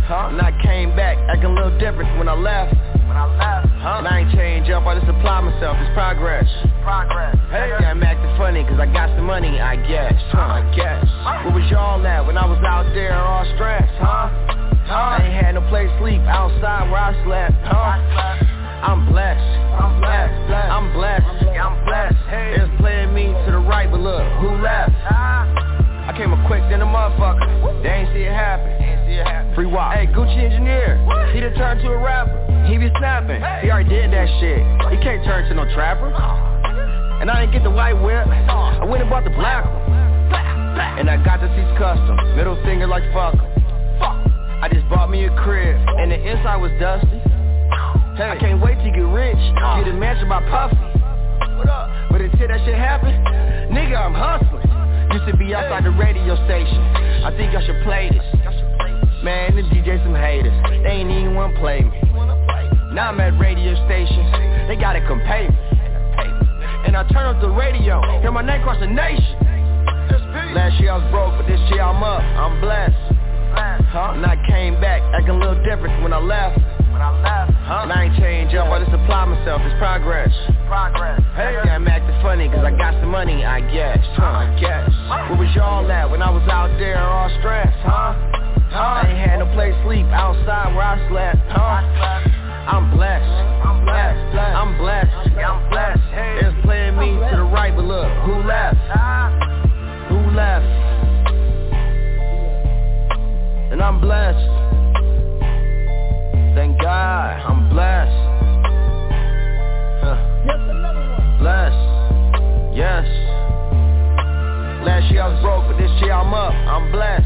Huh? And I came back acting a little different when I left. When I left, huh? And I ain't changed up, I just apply myself. It's progress. Progress. Hey, yeah, I'm acting funny cause I got some money, I guess. Huh? I guess. Where was y'all at when I was out there all stressed, huh? I ain't had no place to sleep outside where I slept, huh? I'm blessed. I'm blessed. I'm blessed. I'm blessed. It's playing me to the right, but look, who left? Ah. I came up quick than a motherfucker. They ain't see it happen. Free walk. Hey, Gucci engineer. He done turned to a rapper. He be snapping. He already did that shit. He can't turn to no trapper. And I didn't get the white whip. I went and bought the black one. And I got the seats custom. Middle finger like fuck 'em. I just bought me a crib. And the inside was dusty. Hey, I can't wait to get rich. Get a mansion by Puffy. But until that shit happen? Nigga, I'm hustling. Used to be outside the radio station. I think I should play this. Man, the DJ some haters. They ain't even wanna play me. Now I'm at radio stations. They gotta come pay me. And I turn up the radio, hear my name across the nation. Last year I was broke, but this year I'm up. I'm blessed. Huh? And I came back acting a little different when I left. When I left, huh? And I ain't change up, I just apply myself, it's progress. Progress. Hey, yeah, I'm acting funny cause I got some money, I guess. Huh? I guess. Where was y'all at when I was out there all stressed, huh? Huh? I ain't had no place to sleep outside where I slept, huh? I'm blessed. I'm blessed. I'm blessed. I'm blessed. It's playing me to the right, but look, who left? Ah. Who left? And I'm blessed. Thank God, I'm blessed. Huh. Blessed. Yes. Last year I was broke, but this year I'm up. I'm blessed.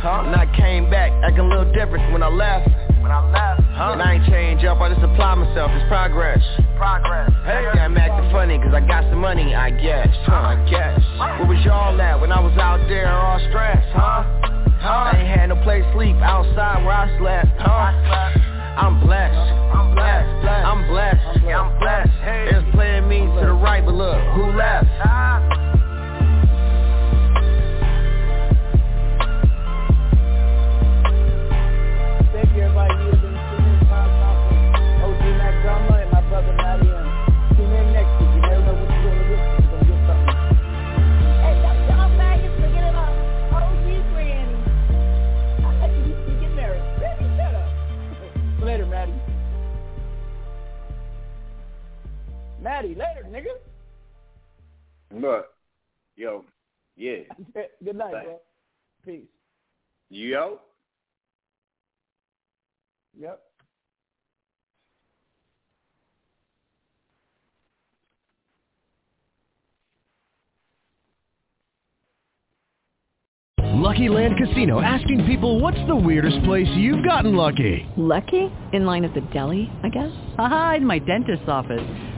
Huh? And I came back acting a little different when I left. When I left, huh? And I ain't change up, I just apply myself, it's progress. Progress. Hey, yeah, I'm acting funny cause I got some money, I guess. Huh, I guess. Where was y'all at when I was out there all stressed, huh? Huh? I ain't had no place to sleep outside where I slept, huh? I'm blessed. I'm blessed. I'm blessed. I'm blessed. It's playing me to the right, but look, who left? Ah. Maddie, later, nigga. Look, yo, yeah. Good night, Bye. bro. Peace. Yo. Yep. Lucky Land Casino asking people what's the weirdest place you've gotten lucky? Lucky? In line at the deli, I guess? Aha, in my dentist's office.